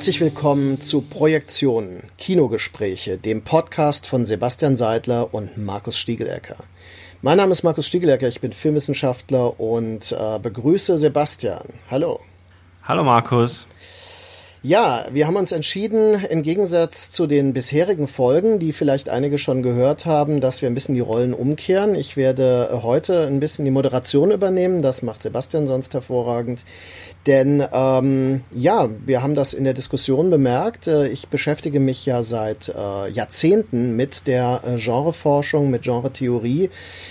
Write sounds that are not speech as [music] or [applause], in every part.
Herzlich willkommen zu Projektionen, Kinogespräche, dem Podcast von Sebastian Seidler und Markus Stiegelecker. Mein Name ist Markus Stiegelecker, ich bin Filmwissenschaftler und äh, begrüße Sebastian. Hallo. Hallo Markus. Ja, wir haben uns entschieden, im Gegensatz zu den bisherigen Folgen, die vielleicht einige schon gehört haben, dass wir ein bisschen die Rollen umkehren. Ich werde heute ein bisschen die Moderation übernehmen. Das macht Sebastian sonst hervorragend. Denn ähm, ja, wir haben das in der Diskussion bemerkt. Äh, Ich beschäftige mich ja seit äh, Jahrzehnten mit der äh, Genreforschung, mit Genretheorie.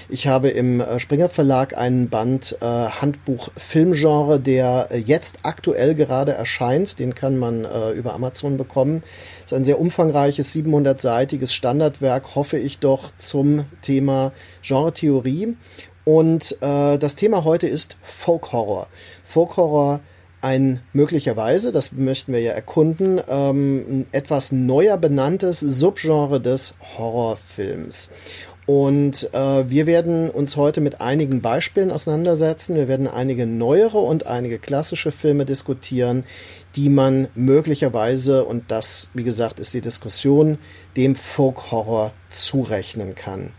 Ich habe im äh, Springer Verlag einen Band Handbuch Filmgenre, der jetzt aktuell gerade erscheint. Den kann man äh, über Amazon bekommen. ist ein sehr umfangreiches, 700-seitiges Standardwerk, hoffe ich doch, zum Thema Genretheorie. Und äh, das Thema heute ist Folk Horror. Folk Horror ein möglicherweise, das möchten wir ja erkunden, ähm, etwas neuer benanntes Subgenre des Horrorfilms. Und äh, wir werden uns heute mit einigen Beispielen auseinandersetzen. Wir werden einige neuere und einige klassische Filme diskutieren, die man möglicherweise, und das, wie gesagt, ist die Diskussion, dem Folk Horror zurechnen kann.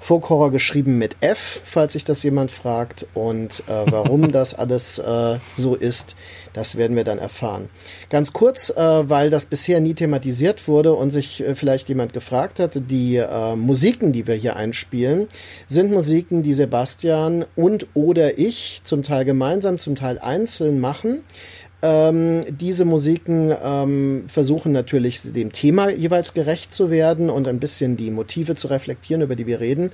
Folk Horror geschrieben mit F, falls sich das jemand fragt. Und äh, [laughs] warum das alles äh, so ist, das werden wir dann erfahren. Ganz kurz, äh, weil das bisher nie thematisiert wurde und sich äh, vielleicht jemand gefragt hatte, die äh, Musiken, die wir hier einspielen, sind Musiken, die Sebastian und oder ich zum Teil gemeinsam, zum Teil einzeln machen. Ähm, diese Musiken ähm, versuchen natürlich dem Thema jeweils gerecht zu werden und ein bisschen die Motive zu reflektieren, über die wir reden.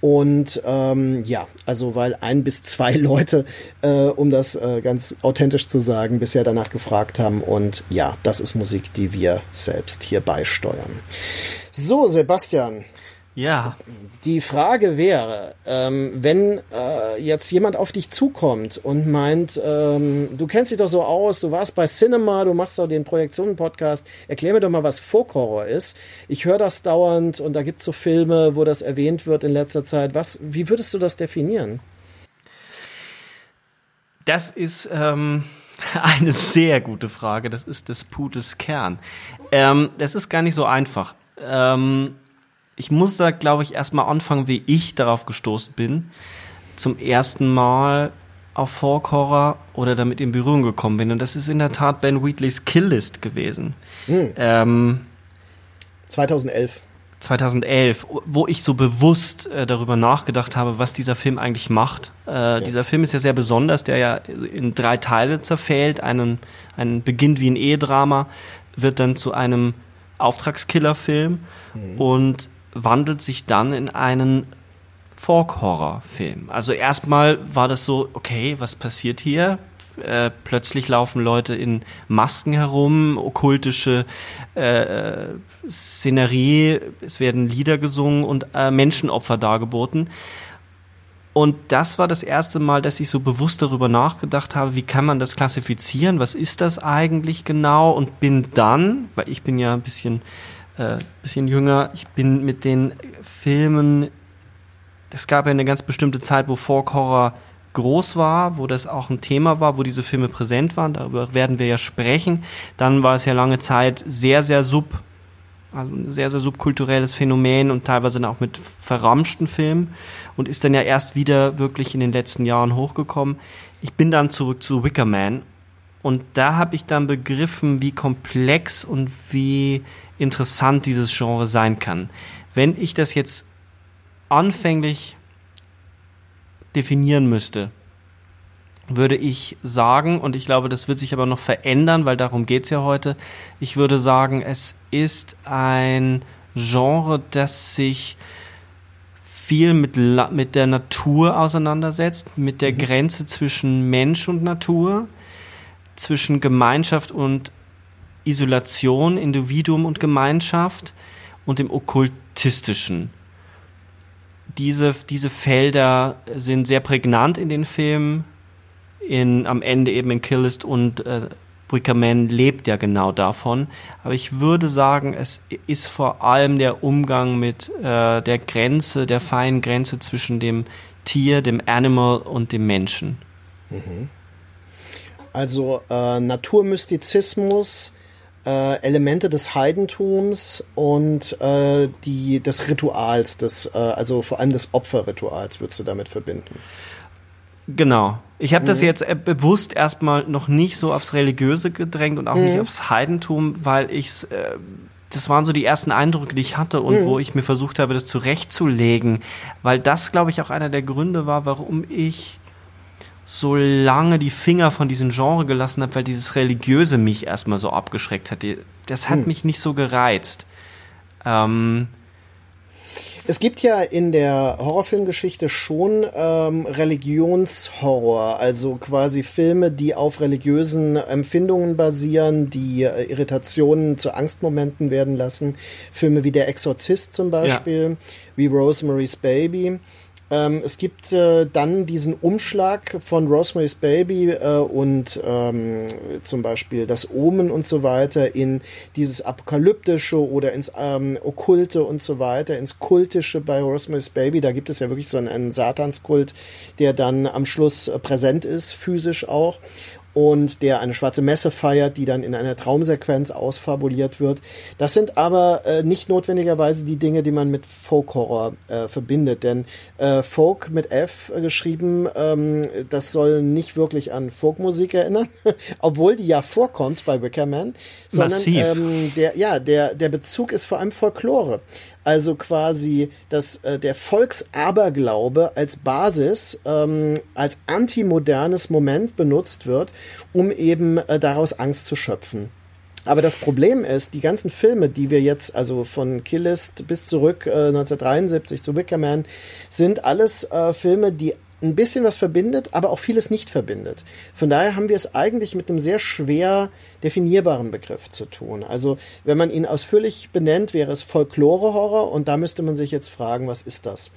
Und ähm, ja, also weil ein bis zwei [laughs] Leute, äh, um das äh, ganz authentisch zu sagen, bisher danach gefragt haben. Und ja, das ist Musik, die wir selbst hier beisteuern. So, Sebastian, Ja, die Frage wäre, ähm, wenn äh, jetzt jemand auf dich zukommt und meint, ähm, du kennst dich doch so aus, du warst bei Cinema, du machst doch den Projektionen-Podcast, erklär mir doch mal, was Folk Horror ist. Ich höre das dauernd und da gibt's so Filme, wo das erwähnt wird in letzter Zeit. Was, wie würdest du das definieren? das ist ähm, [laughs] eine sehr gute Frage. Das ist des Putes Kern. Ähm, das ist gar nicht so einfach. Ähm, ich muss da, glaube ich, erstmal anfangen, wie ich darauf gestoßen bin. Zum ersten Mal auf Folk Horror oder damit in Berührung gekommen bin. Und das ist in der Tat Ben Wheatleys Kill List gewesen. Ähm, 2011. 2011, wo ich so bewusst äh, darüber nachgedacht habe, was dieser Film eigentlich macht. Äh, Dieser Film ist ja sehr besonders, der ja in drei Teile zerfällt. Einen, einen beginnt wie ein Ehedrama, wird dann zu einem Auftragskiller-Film und wandelt sich dann in einen Folk-Horror-Film. Also erstmal war das so, okay, was passiert hier? Äh, plötzlich laufen Leute in Masken herum, okkultische äh, Szenerie, es werden Lieder gesungen und äh, Menschenopfer dargeboten. Und das war das erste Mal, dass ich so bewusst darüber nachgedacht habe, wie kann man das klassifizieren, was ist das eigentlich genau und bin dann, weil ich bin ja ein bisschen, äh, bisschen jünger, ich bin mit den Filmen, es gab ja eine ganz bestimmte Zeit, wo Folk Horror groß war, wo das auch ein Thema war, wo diese Filme präsent waren, darüber werden wir ja sprechen. Dann war es ja lange Zeit sehr, sehr sub also ein sehr, sehr subkulturelles Phänomen und teilweise auch mit verramschten Filmen und ist dann ja erst wieder wirklich in den letzten Jahren hochgekommen. Ich bin dann zurück zu Wicker Man und da habe ich dann begriffen, wie komplex und wie interessant dieses Genre sein kann. Wenn ich das jetzt anfänglich definieren müsste, würde ich sagen, und ich glaube, das wird sich aber noch verändern, weil darum geht's ja heute, ich würde sagen, es ist ein Genre, das sich viel mit, mit der Natur auseinandersetzt, mit der mhm. Grenze zwischen Mensch und Natur, zwischen Gemeinschaft und Isolation, Individuum und Gemeinschaft und dem Okkultistischen. Diese, diese Felder sind sehr prägnant in den Filmen in, am Ende eben in Killist und äh, Wicker Man lebt ja genau davon. Aber ich würde sagen, es ist vor allem der Umgang mit äh, der Grenze, der feinen Grenze zwischen dem Tier, dem Animal und dem Menschen. Mhm. Also äh, Naturmystizismus, äh, Elemente des Heidentums und äh, die des Rituals, des, äh, also vor allem des Opferrituals würdest du damit verbinden. Genau. Ich habe mhm. das jetzt äh, bewusst erstmal noch nicht so aufs Religiöse gedrängt und auch mhm. nicht aufs Heidentum, weil ich äh, das waren so die ersten Eindrücke, die ich hatte und mhm. wo ich mir versucht habe, das zurechtzulegen, weil das, glaube ich, auch einer der Gründe war, warum ich so lange die Finger von diesem Genre gelassen habe, weil dieses Religiöse mich erstmal so abgeschreckt hat. Das hat mhm. mich nicht so gereizt. Ähm, es gibt ja in der Horrorfilmgeschichte schon ähm, Religionshorror, also quasi Filme, die auf religiösen Empfindungen basieren, die äh, Irritationen zu Angstmomenten werden lassen. Filme wie Der Exorzist zum Beispiel, ja. wie Rosemary's Baby. Ähm, es gibt äh, dann diesen Umschlag von Rosemary's Baby äh, und ähm, zum Beispiel das Omen und so weiter in dieses Apokalyptische oder ins ähm, Okkulte und so weiter, ins Kultische bei Rosemary's Baby. Da gibt es ja wirklich so einen, einen Satanskult, der dann am Schluss äh, präsent ist, physisch auch und der eine schwarze Messe feiert, die dann in einer Traumsequenz ausfabuliert wird. Das sind aber äh, nicht notwendigerweise die Dinge, die man mit Folk Horror äh, verbindet, denn äh, Folk mit F äh, geschrieben, ähm, das soll nicht wirklich an Folkmusik erinnern, [laughs] obwohl die ja vorkommt bei Wickerman, sondern ähm, der ja der der Bezug ist vor allem Folklore also quasi das, äh, der Volksaberglaube als Basis, ähm, als antimodernes Moment benutzt wird, um eben äh, daraus Angst zu schöpfen. Aber das Problem ist, die ganzen Filme, die wir jetzt, also von Killist bis zurück äh, 1973 zu Wickerman, sind alles äh, Filme, die ein bisschen was verbindet, aber auch vieles nicht verbindet. Von daher haben wir es eigentlich mit einem sehr schwer definierbaren Begriff zu tun. Also wenn man ihn ausführlich benennt, wäre es Folklore-Horror und da müsste man sich jetzt fragen, was ist das?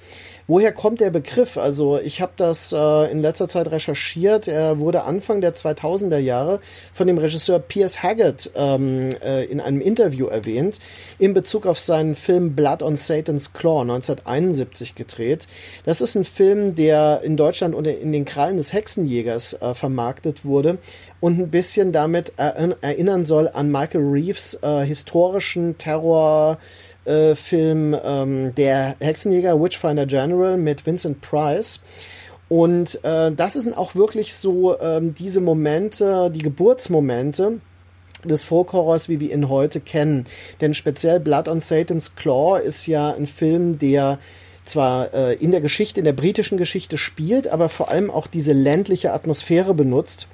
Woher kommt der Begriff? Also ich habe das äh, in letzter Zeit recherchiert. Er wurde Anfang der 2000er Jahre von dem Regisseur Piers Haggett ähm, äh, in einem Interview erwähnt, in Bezug auf seinen Film Blood on Satan's Claw 1971 gedreht. Das ist ein Film, der in Deutschland unter in den Krallen des Hexenjägers äh, vermarktet wurde und ein bisschen damit erinnern soll an Michael Reeves äh, historischen Terror äh, ähm, Der Hexenjäger Witchfinder General mit Vincent Price. Und äh, das sind auch wirklich so ähm, diese Momente, die Geburtsmomente des Folk-Horrors, wie wir ihn heute kennen. Denn speziell Blood on Satan's Claw ist ja ein Film, der zwar äh, in der Geschichte, in der britischen Geschichte spielt, aber vor allem auch diese ländliche Atmosphäre benutzt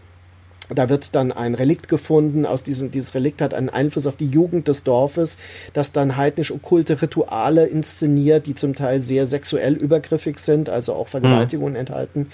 da wird dann ein Relikt gefunden, aus diesem, dieses Relikt hat einen Einfluss auf die Jugend des Dorfes, das dann heidnisch-okkulte Rituale inszeniert, die zum Teil sehr sexuell übergriffig sind, also auch Vergewaltigungen mhm. enthalten.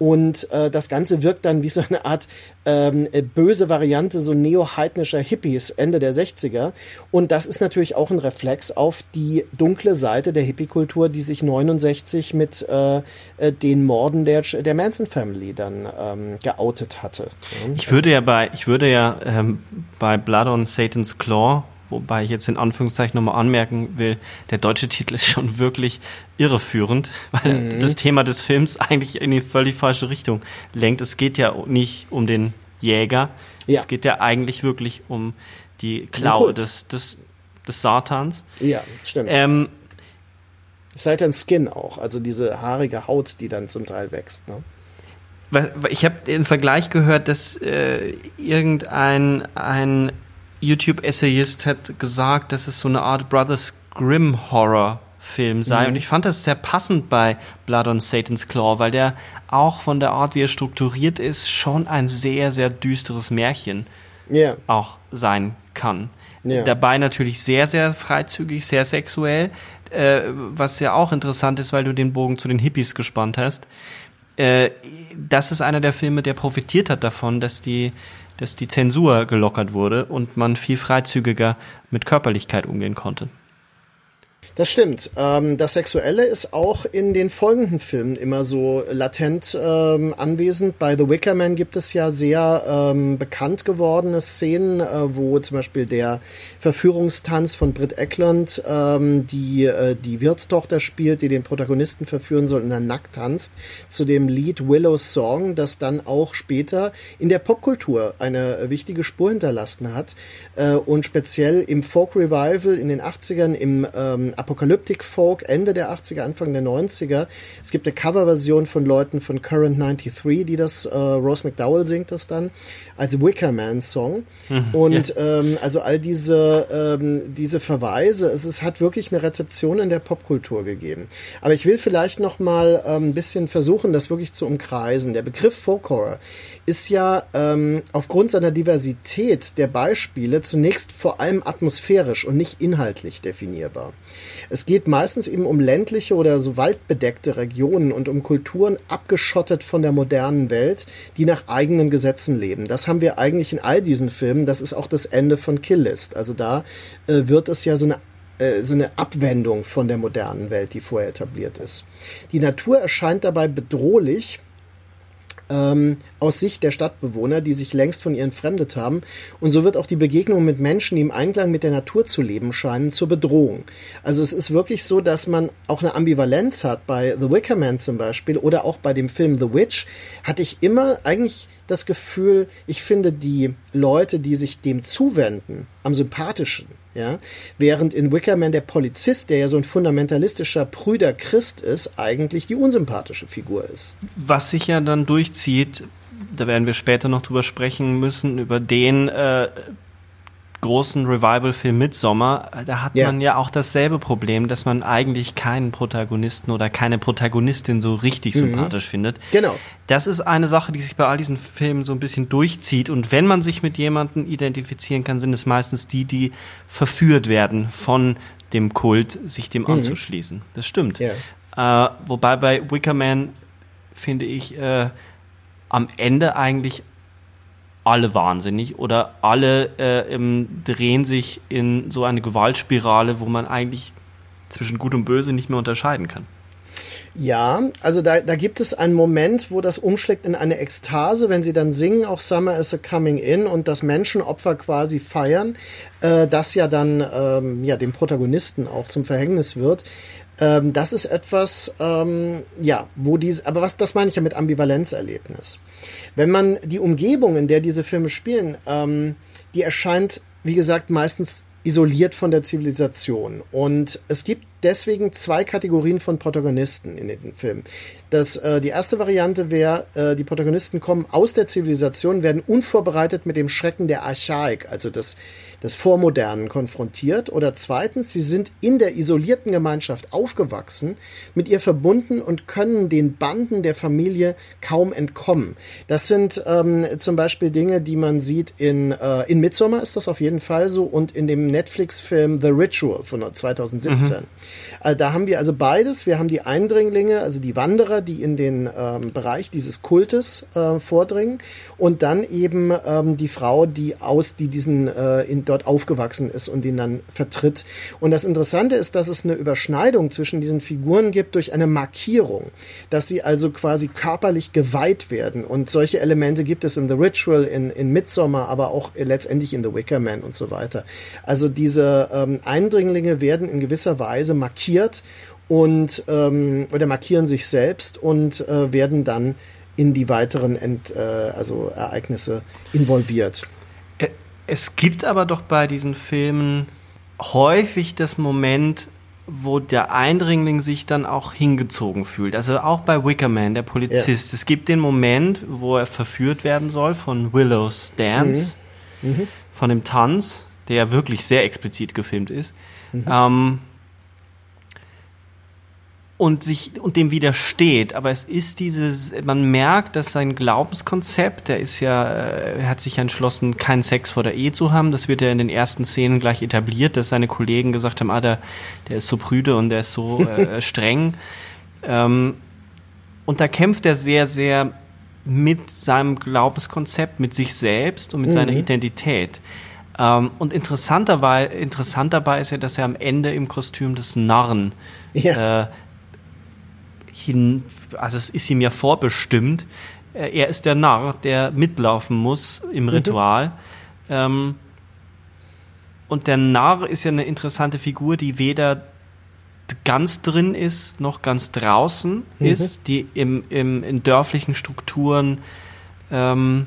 Und äh, das Ganze wirkt dann wie so eine Art ähm, äh, böse Variante so neo-heidnischer Hippies Ende der 60er. Und das ist natürlich auch ein Reflex auf die dunkle Seite der Hippie-Kultur, die sich 69 mit äh, äh, den Morden der, der Manson Family dann ähm, geoutet hatte. Ich würde ja bei, ich würde ja ähm, bei Blood on Satan's Claw wobei ich jetzt in Anführungszeichen nochmal anmerken will, der deutsche Titel ist schon wirklich irreführend, [laughs] weil mhm. das Thema des Films eigentlich in die völlig falsche Richtung lenkt. Es geht ja nicht um den Jäger, ja. es geht ja eigentlich wirklich um die Klaue des, des, des Satans. Ja, stimmt. Ähm, Satan Skin auch, also diese haarige Haut, die dann zum Teil wächst. Ne? Ich habe den Vergleich gehört, dass äh, irgendein ein YouTube-Essayist hat gesagt, dass es so eine Art Brothers Grimm Horror Film sei. Mhm. Und ich fand das sehr passend bei Blood on Satan's Claw, weil der auch von der Art, wie er strukturiert ist, schon ein sehr, sehr düsteres Märchen yeah. auch sein kann. Yeah. Dabei natürlich sehr, sehr freizügig, sehr sexuell, äh, was ja auch interessant ist, weil du den Bogen zu den Hippies gespannt hast. Äh, das ist einer der Filme, der profitiert hat davon, dass die dass die Zensur gelockert wurde und man viel freizügiger mit Körperlichkeit umgehen konnte. Das stimmt. Ähm, das Sexuelle ist auch in den folgenden Filmen immer so latent ähm, anwesend. Bei The Wicker Man gibt es ja sehr ähm, bekannt gewordene Szenen, äh, wo zum Beispiel der Verführungstanz von Britt Eklund, ähm, die äh, die Wirtstochter spielt, die den Protagonisten verführen soll und dann nackt tanzt, zu dem Lied Willow's Song, das dann auch später in der Popkultur eine wichtige Spur hinterlassen hat äh, und speziell im Folk Revival in den 80ern im ähm, Apocalyptic Folk Ende der 80er, Anfang der 90er. Es gibt eine Coverversion von Leuten von Current 93, die das, äh, Rose McDowell singt das dann, als Wicker Man Song. Mhm, und ja. ähm, also all diese, ähm, diese Verweise, es, es hat wirklich eine Rezeption in der Popkultur gegeben. Aber ich will vielleicht noch mal ähm, ein bisschen versuchen, das wirklich zu umkreisen. Der Begriff Folk Horror ist ja ähm, aufgrund seiner Diversität der Beispiele zunächst vor allem atmosphärisch und nicht inhaltlich definierbar. Es geht meistens eben um ländliche oder so waldbedeckte Regionen und um Kulturen abgeschottet von der modernen Welt, die nach eigenen Gesetzen leben. Das haben wir eigentlich in all diesen Filmen. Das ist auch das Ende von Kill List. Also da äh, wird es ja so eine äh, so eine Abwendung von der modernen Welt, die vorher etabliert ist. Die Natur erscheint dabei bedrohlich, ähm, aus Sicht der Stadtbewohner, die sich längst von ihr entfremdet haben. Und so wird auch die Begegnung mit Menschen, die im Einklang mit der Natur zu leben scheinen, zur Bedrohung. Also es ist wirklich so, dass man auch eine Ambivalenz hat. Bei The Wicker Man zum Beispiel oder auch bei dem Film The Witch hatte ich immer eigentlich das Gefühl, ich finde die Leute, die sich dem zuwenden, am sympathischen. Ja, während in Wickerman der Polizist, der ja so ein fundamentalistischer Brüder Christ ist, eigentlich die unsympathische Figur ist. Was sich ja dann durchzieht, da werden wir später noch drüber sprechen müssen, über den äh, großen Revival-Film Midsommar, da hat yeah. man ja auch dasselbe Problem, dass man eigentlich keinen Protagonisten oder keine Protagonistin so richtig mhm. sympathisch findet. Genau. Das ist eine Sache, die sich bei all diesen Filmen so ein bisschen durchzieht. Und wenn man sich mit jemandem identifizieren kann, sind es meistens die, die verführt werden von dem Kult, sich dem mhm. anzuschließen. Das stimmt. Yeah. Äh, wobei bei Wicker Man finde ich äh, am Ende eigentlich alle wahnsinnig oder alle äh, im, drehen sich in so eine Gewaltspirale, wo man eigentlich zwischen Gut und Böse nicht mehr unterscheiden kann. Ja, also da, da gibt es einen Moment, wo das umschlägt in eine Ekstase, wenn sie dann singen, auch Summer is a Coming In und das Menschenopfer quasi feiern, äh, das ja dann ähm, ja dem Protagonisten auch zum Verhängnis wird. Ähm, das ist etwas, ähm, ja, wo diese, aber was, das meine ich ja mit Ambivalenzerlebnis. Wenn man die Umgebung, in der diese Filme spielen, ähm, die erscheint, wie gesagt, meistens isoliert von der Zivilisation. Und es gibt deswegen zwei Kategorien von Protagonisten in den Filmen. Das, äh, die erste Variante wäre, äh, die Protagonisten kommen aus der Zivilisation, werden unvorbereitet mit dem Schrecken der Archaik, also des, des Vormodernen konfrontiert. Oder zweitens, sie sind in der isolierten Gemeinschaft aufgewachsen, mit ihr verbunden und können den Banden der Familie kaum entkommen. Das sind ähm, zum Beispiel Dinge, die man sieht in, äh, in Midsommar ist das auf jeden Fall so und in dem Netflix-Film The Ritual von 2017. Mhm. Äh, da haben wir also beides. Wir haben die Eindringlinge, also die Wanderer, die in den ähm, Bereich dieses Kultes äh, vordringen und dann eben ähm, die Frau, die aus, die diesen äh, in, dort aufgewachsen ist und ihn dann vertritt. Und das Interessante ist, dass es eine Überschneidung zwischen diesen Figuren gibt durch eine Markierung, dass sie also quasi körperlich geweiht werden. Und solche Elemente gibt es in The Ritual, in, in Midsommar, aber auch letztendlich in The Wicker Man und so weiter. Also diese ähm, Eindringlinge werden in gewisser Weise markiert und ähm, oder markieren sich selbst und äh, werden dann in die weiteren Ent, äh, also Ereignisse involviert. Es gibt aber doch bei diesen Filmen häufig das Moment, wo der Eindringling sich dann auch hingezogen fühlt. Also auch bei Wickerman, der Polizist. Ja. Es gibt den Moment, wo er verführt werden soll von Willow's Dance, mhm. Mhm. von dem Tanz, der wirklich sehr explizit gefilmt ist. Mhm. Ähm, und sich und dem widersteht. Aber es ist dieses, man merkt, dass sein Glaubenskonzept, der ist ja, er hat sich entschlossen, keinen Sex vor der Ehe zu haben. Das wird ja in den ersten Szenen gleich etabliert, dass seine Kollegen gesagt haben, ah, der, der ist so prüde und der ist so [laughs] äh, streng. Ähm, und da kämpft er sehr, sehr mit seinem Glaubenskonzept, mit sich selbst und mit mhm. seiner Identität. Ähm, und interessant dabei, interessant dabei ist ja, dass er am Ende im Kostüm des Narren ja. äh, hin, also es ist ihm ja vorbestimmt. Äh, er ist der Narr, der mitlaufen muss im mhm. Ritual. Mhm. Ähm, und der Narr ist ja eine interessante Figur, die weder ganz drin ist, noch ganz draußen mhm. ist, die im, im, in dörflichen Strukturen ähm,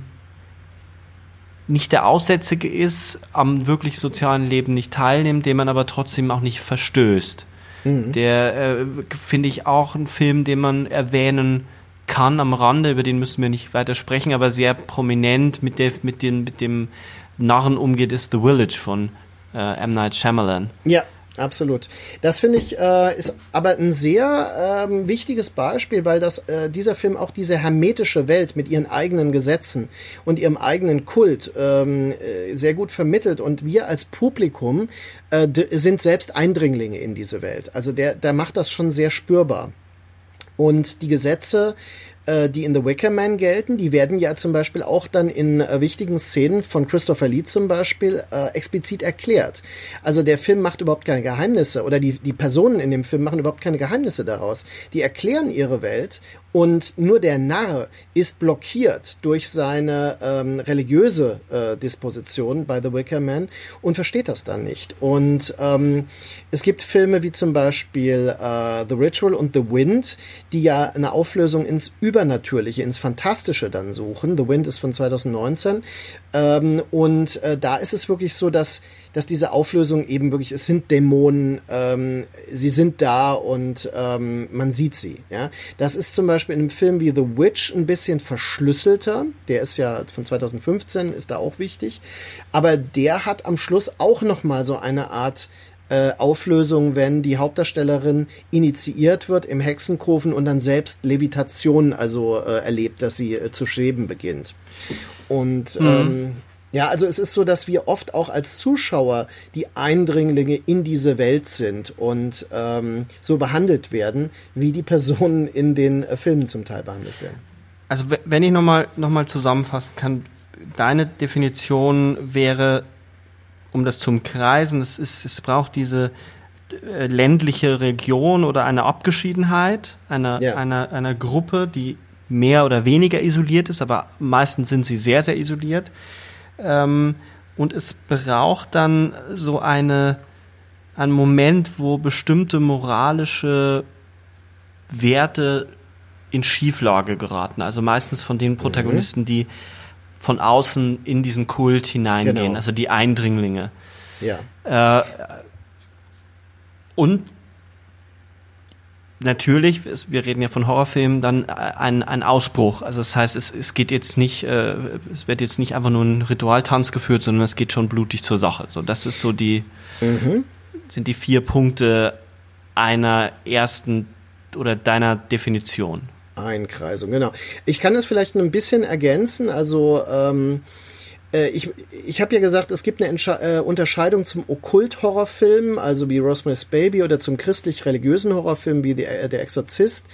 nicht der Aussätzige ist, am wirklich sozialen Leben nicht teilnimmt, den man aber trotzdem auch nicht verstößt. Mhm. Der äh, finde ich auch ein Film, den man erwähnen kann am Rande, über den müssen wir nicht weiter sprechen, aber sehr prominent mit, der, mit, den, mit dem Narren umgeht, ist The Village von äh, M. Night Shyamalan. Ja, Absolut. Das finde ich äh, ist aber ein sehr ähm, wichtiges Beispiel, weil das äh, dieser Film auch diese hermetische Welt mit ihren eigenen Gesetzen und ihrem eigenen Kult ähm, äh, sehr gut vermittelt und wir als Publikum äh, sind selbst Eindringlinge in diese Welt. Also der der macht das schon sehr spürbar. Und die Gesetze die in The Wicker Man gelten, die werden ja zum Beispiel auch dann in äh, wichtigen Szenen von Christopher Lee zum Beispiel äh, explizit erklärt. Also der Film macht überhaupt keine Geheimnisse oder die, die Personen in dem Film machen überhaupt keine Geheimnisse daraus. Die erklären ihre Welt und nur der Narr ist blockiert durch seine ähm, religiöse äh, Disposition bei The Wicker Man und versteht das dann nicht. Und ähm, es gibt Filme wie zum Beispiel äh, The Ritual und The Wind, die ja eine Auflösung ins Übernatürliche, ins Fantastische dann suchen. The Wind ist von 2019. Ähm, und äh, da ist es wirklich so, dass dass diese Auflösung eben wirklich, es sind Dämonen, ähm, sie sind da und ähm, man sieht sie. Ja? Das ist zum Beispiel in einem Film wie The Witch ein bisschen verschlüsselter. Der ist ja von 2015, ist da auch wichtig. Aber der hat am Schluss auch nochmal so eine Art äh, Auflösung, wenn die Hauptdarstellerin initiiert wird im Hexenkofen und dann selbst Levitation also äh, erlebt, dass sie äh, zu schweben beginnt. Und mhm. ähm, ja, also es ist so, dass wir oft auch als Zuschauer die Eindringlinge in diese Welt sind und ähm, so behandelt werden, wie die Personen in den äh, Filmen zum Teil behandelt werden. Also wenn ich nochmal noch mal zusammenfassen kann, deine Definition wäre, um das zu umkreisen, es, ist, es braucht diese äh, ländliche Region oder eine Abgeschiedenheit einer, ja. einer, einer Gruppe, die mehr oder weniger isoliert ist, aber meistens sind sie sehr, sehr isoliert ähm, und es braucht dann so eine, einen Moment, wo bestimmte moralische Werte in Schieflage geraten. Also meistens von den Protagonisten, mhm. die von außen in diesen Kult hineingehen, genau. also die Eindringlinge. Ja. Äh, und natürlich, wir reden ja von Horrorfilmen, dann äh, ein, ein Ausbruch. Also das heißt, es, es geht jetzt nicht, äh, es wird jetzt nicht einfach nur ein Ritualtanz geführt, sondern es geht schon blutig zur Sache. So, das ist so die, mhm. sind die vier Punkte einer ersten oder deiner Definition. Einkreisung, genau. Ich kann das vielleicht ein bisschen ergänzen. Also ähm, Äh, ich ich habe ja gesagt, es gibt eine Entsche äh, Unterscheidung zum Okkult-Horrorfilm, also wie Rosemary's Baby, oder zum christlich-religiösen Horrorfilm wie The, Der Exorzist.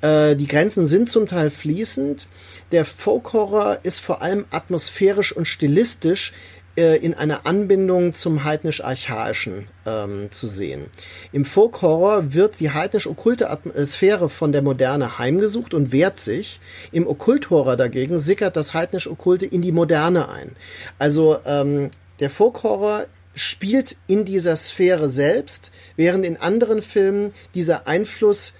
Äh, die Grenzen sind zum Teil fließend. Der Folk-Horror ist vor allem atmosphärisch und stilistisch äh, in einer Anbindung zum heidnisch-archaischen ähm, zu sehen. Im Folk-Horror wird die heidnisch-okkulte Atmosphäre von der Moderne heimgesucht und wehrt sich. Im Okkult-Horror dagegen sickert das heidnisch-okkulte in die Moderne ein. Also ähm, der Folk-Horror spielt in dieser Sphäre selbst, während in anderen Filmen dieser Einfluss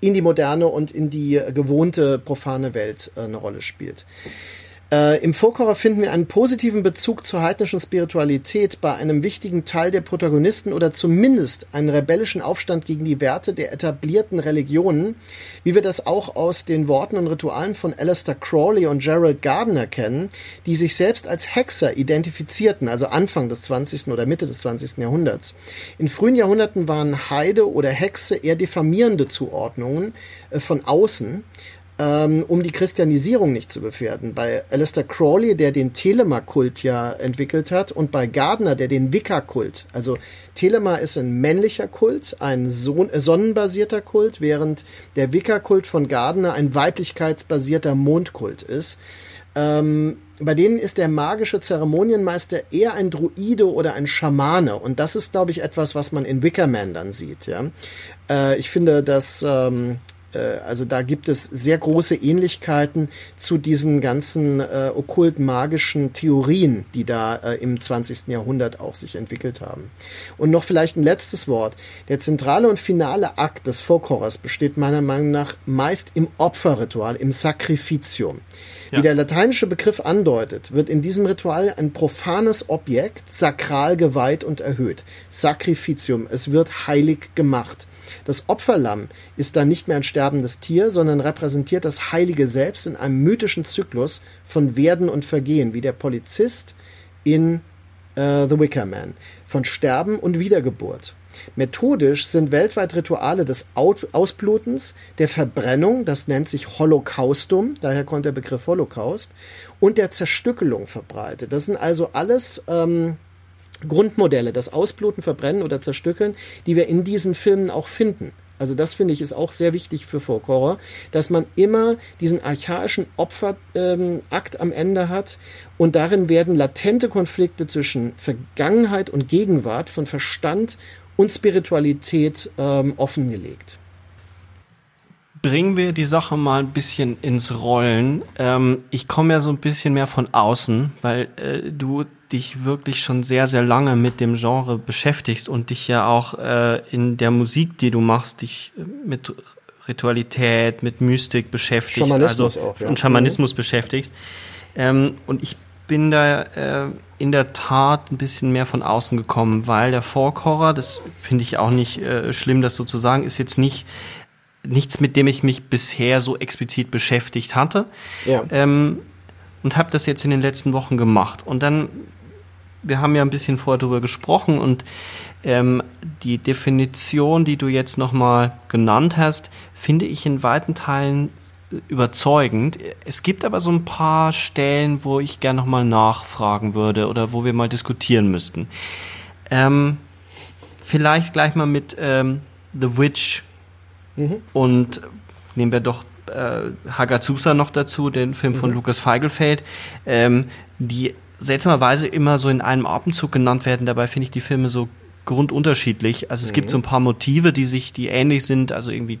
in die moderne und in die gewohnte profane Welt äh, eine Rolle spielt. Äh, Im Folkhorror finden wir einen positiven Bezug zur heidnischen Spiritualität bei einem wichtigen Teil der Protagonisten oder zumindest einen rebellischen Aufstand gegen die Werte der etablierten Religionen, wie wir das auch aus den Worten und Ritualen von Alistair Crawley und Gerald Gardner kennen, die sich selbst als Hexer identifizierten, also Anfang des 20. oder Mitte des 20. Jahrhunderts. In frühen Jahrhunderten waren Heide oder Hexe eher diffamierende Zuordnungen äh, von außen, ähm, um die Christianisierung nicht zu gefährden. Bei Alistair Crawley, der den Telema-Kult ja entwickelt hat, und bei Gardner, der den Wicca-Kult. Also Telema ist ein männlicher Kult, ein Son äh, sonnenbasierter Kult, während der Wicca-Kult von Gardner ein weiblichkeitsbasierter Mondkult ist. Ähm, bei denen ist der magische Zeremonienmeister eher ein Druide oder ein Schamane. Und das ist, glaube ich, etwas, was man in Wickerman dann sieht. Ja? Äh, ich finde, dass ähm, äh, also da gibt es sehr große Ähnlichkeiten zu diesen ganzen äh, okkult-magischen Theorien, die da äh, im 20. Jahrhundert auch sich entwickelt haben. Und noch vielleicht ein letztes Wort. Der zentrale und finale Akt des Folkhorrors besteht meiner Meinung nach meist im Opferritual, im Sacrificium. Ja. Wie der lateinische Begriff andeutet, wird in diesem Ritual ein profanes Objekt sakral geweiht und erhöht. Sacrificium, es wird heilig gemacht. Das Opferlamm ist dann nicht mehr ein sterbendes Tier, sondern repräsentiert das Heilige Selbst in einem mythischen Zyklus von Werden und Vergehen, wie der Polizist in äh, The Wicker Man, von Sterben und Wiedergeburt. Methodisch sind weltweit Rituale des Ausblutens, der Verbrennung, das nennt sich Holocaustum, daher kommt der Begriff Holocaust, und der Zerstückelung verbreitet. Das sind also alles ähm, Grundmodelle, das Ausbluten, Verbrennen oder Zerstückeln, die wir in diesen Filmen auch finden. Also das finde ich ist auch sehr wichtig für Folk Horror, dass man immer diesen archaischen Opferakt ähm, am Ende hat und darin werden latente Konflikte zwischen Vergangenheit und Gegenwart von Verstand und Spiritualität ähm, offengelegt bringen wir die Sache mal ein bisschen ins Rollen. Ähm, ich komme ja so ein bisschen mehr von außen, weil äh, du dich wirklich schon sehr, sehr lange mit dem Genre beschäftigst und dich ja auch äh, in der Musik, die du machst, dich äh, mit Ritualität, mit Mystik beschäftigst. Schamanismus also, auch, ja. Und Schamanismus mhm. beschäftigst. Ähm, und ich bin da äh, in der Tat ein bisschen mehr von außen gekommen, weil der Folk Horror, das finde ich auch nicht äh, schlimm, das so zu sagen, ist jetzt nicht nichts, mit dem ich mich bisher so explizit beschäftigt hatte. Ja. Ähm, und habe das jetzt in den letzten Wochen gemacht. Und dann, wir haben ja ein bisschen vorher darüber gesprochen und ähm, die Definition, die du jetzt nochmal genannt hast, finde ich in weiten Teilen überzeugend. Es gibt aber so ein paar Stellen, wo ich gerne nochmal nachfragen würde oder wo wir mal diskutieren müssten. Ähm, vielleicht gleich mal mit ähm, The Witch Mhm. Und nehmen wir doch äh, Hagazusa noch dazu, den Film mhm. von Lukas Feigelfeld, ähm, die seltsamerweise immer so in einem Atemzug genannt werden. Dabei finde ich die Filme so grundunterschiedlich. Also es mhm. gibt so ein paar Motive, die sich, die ähnlich sind, also irgendwie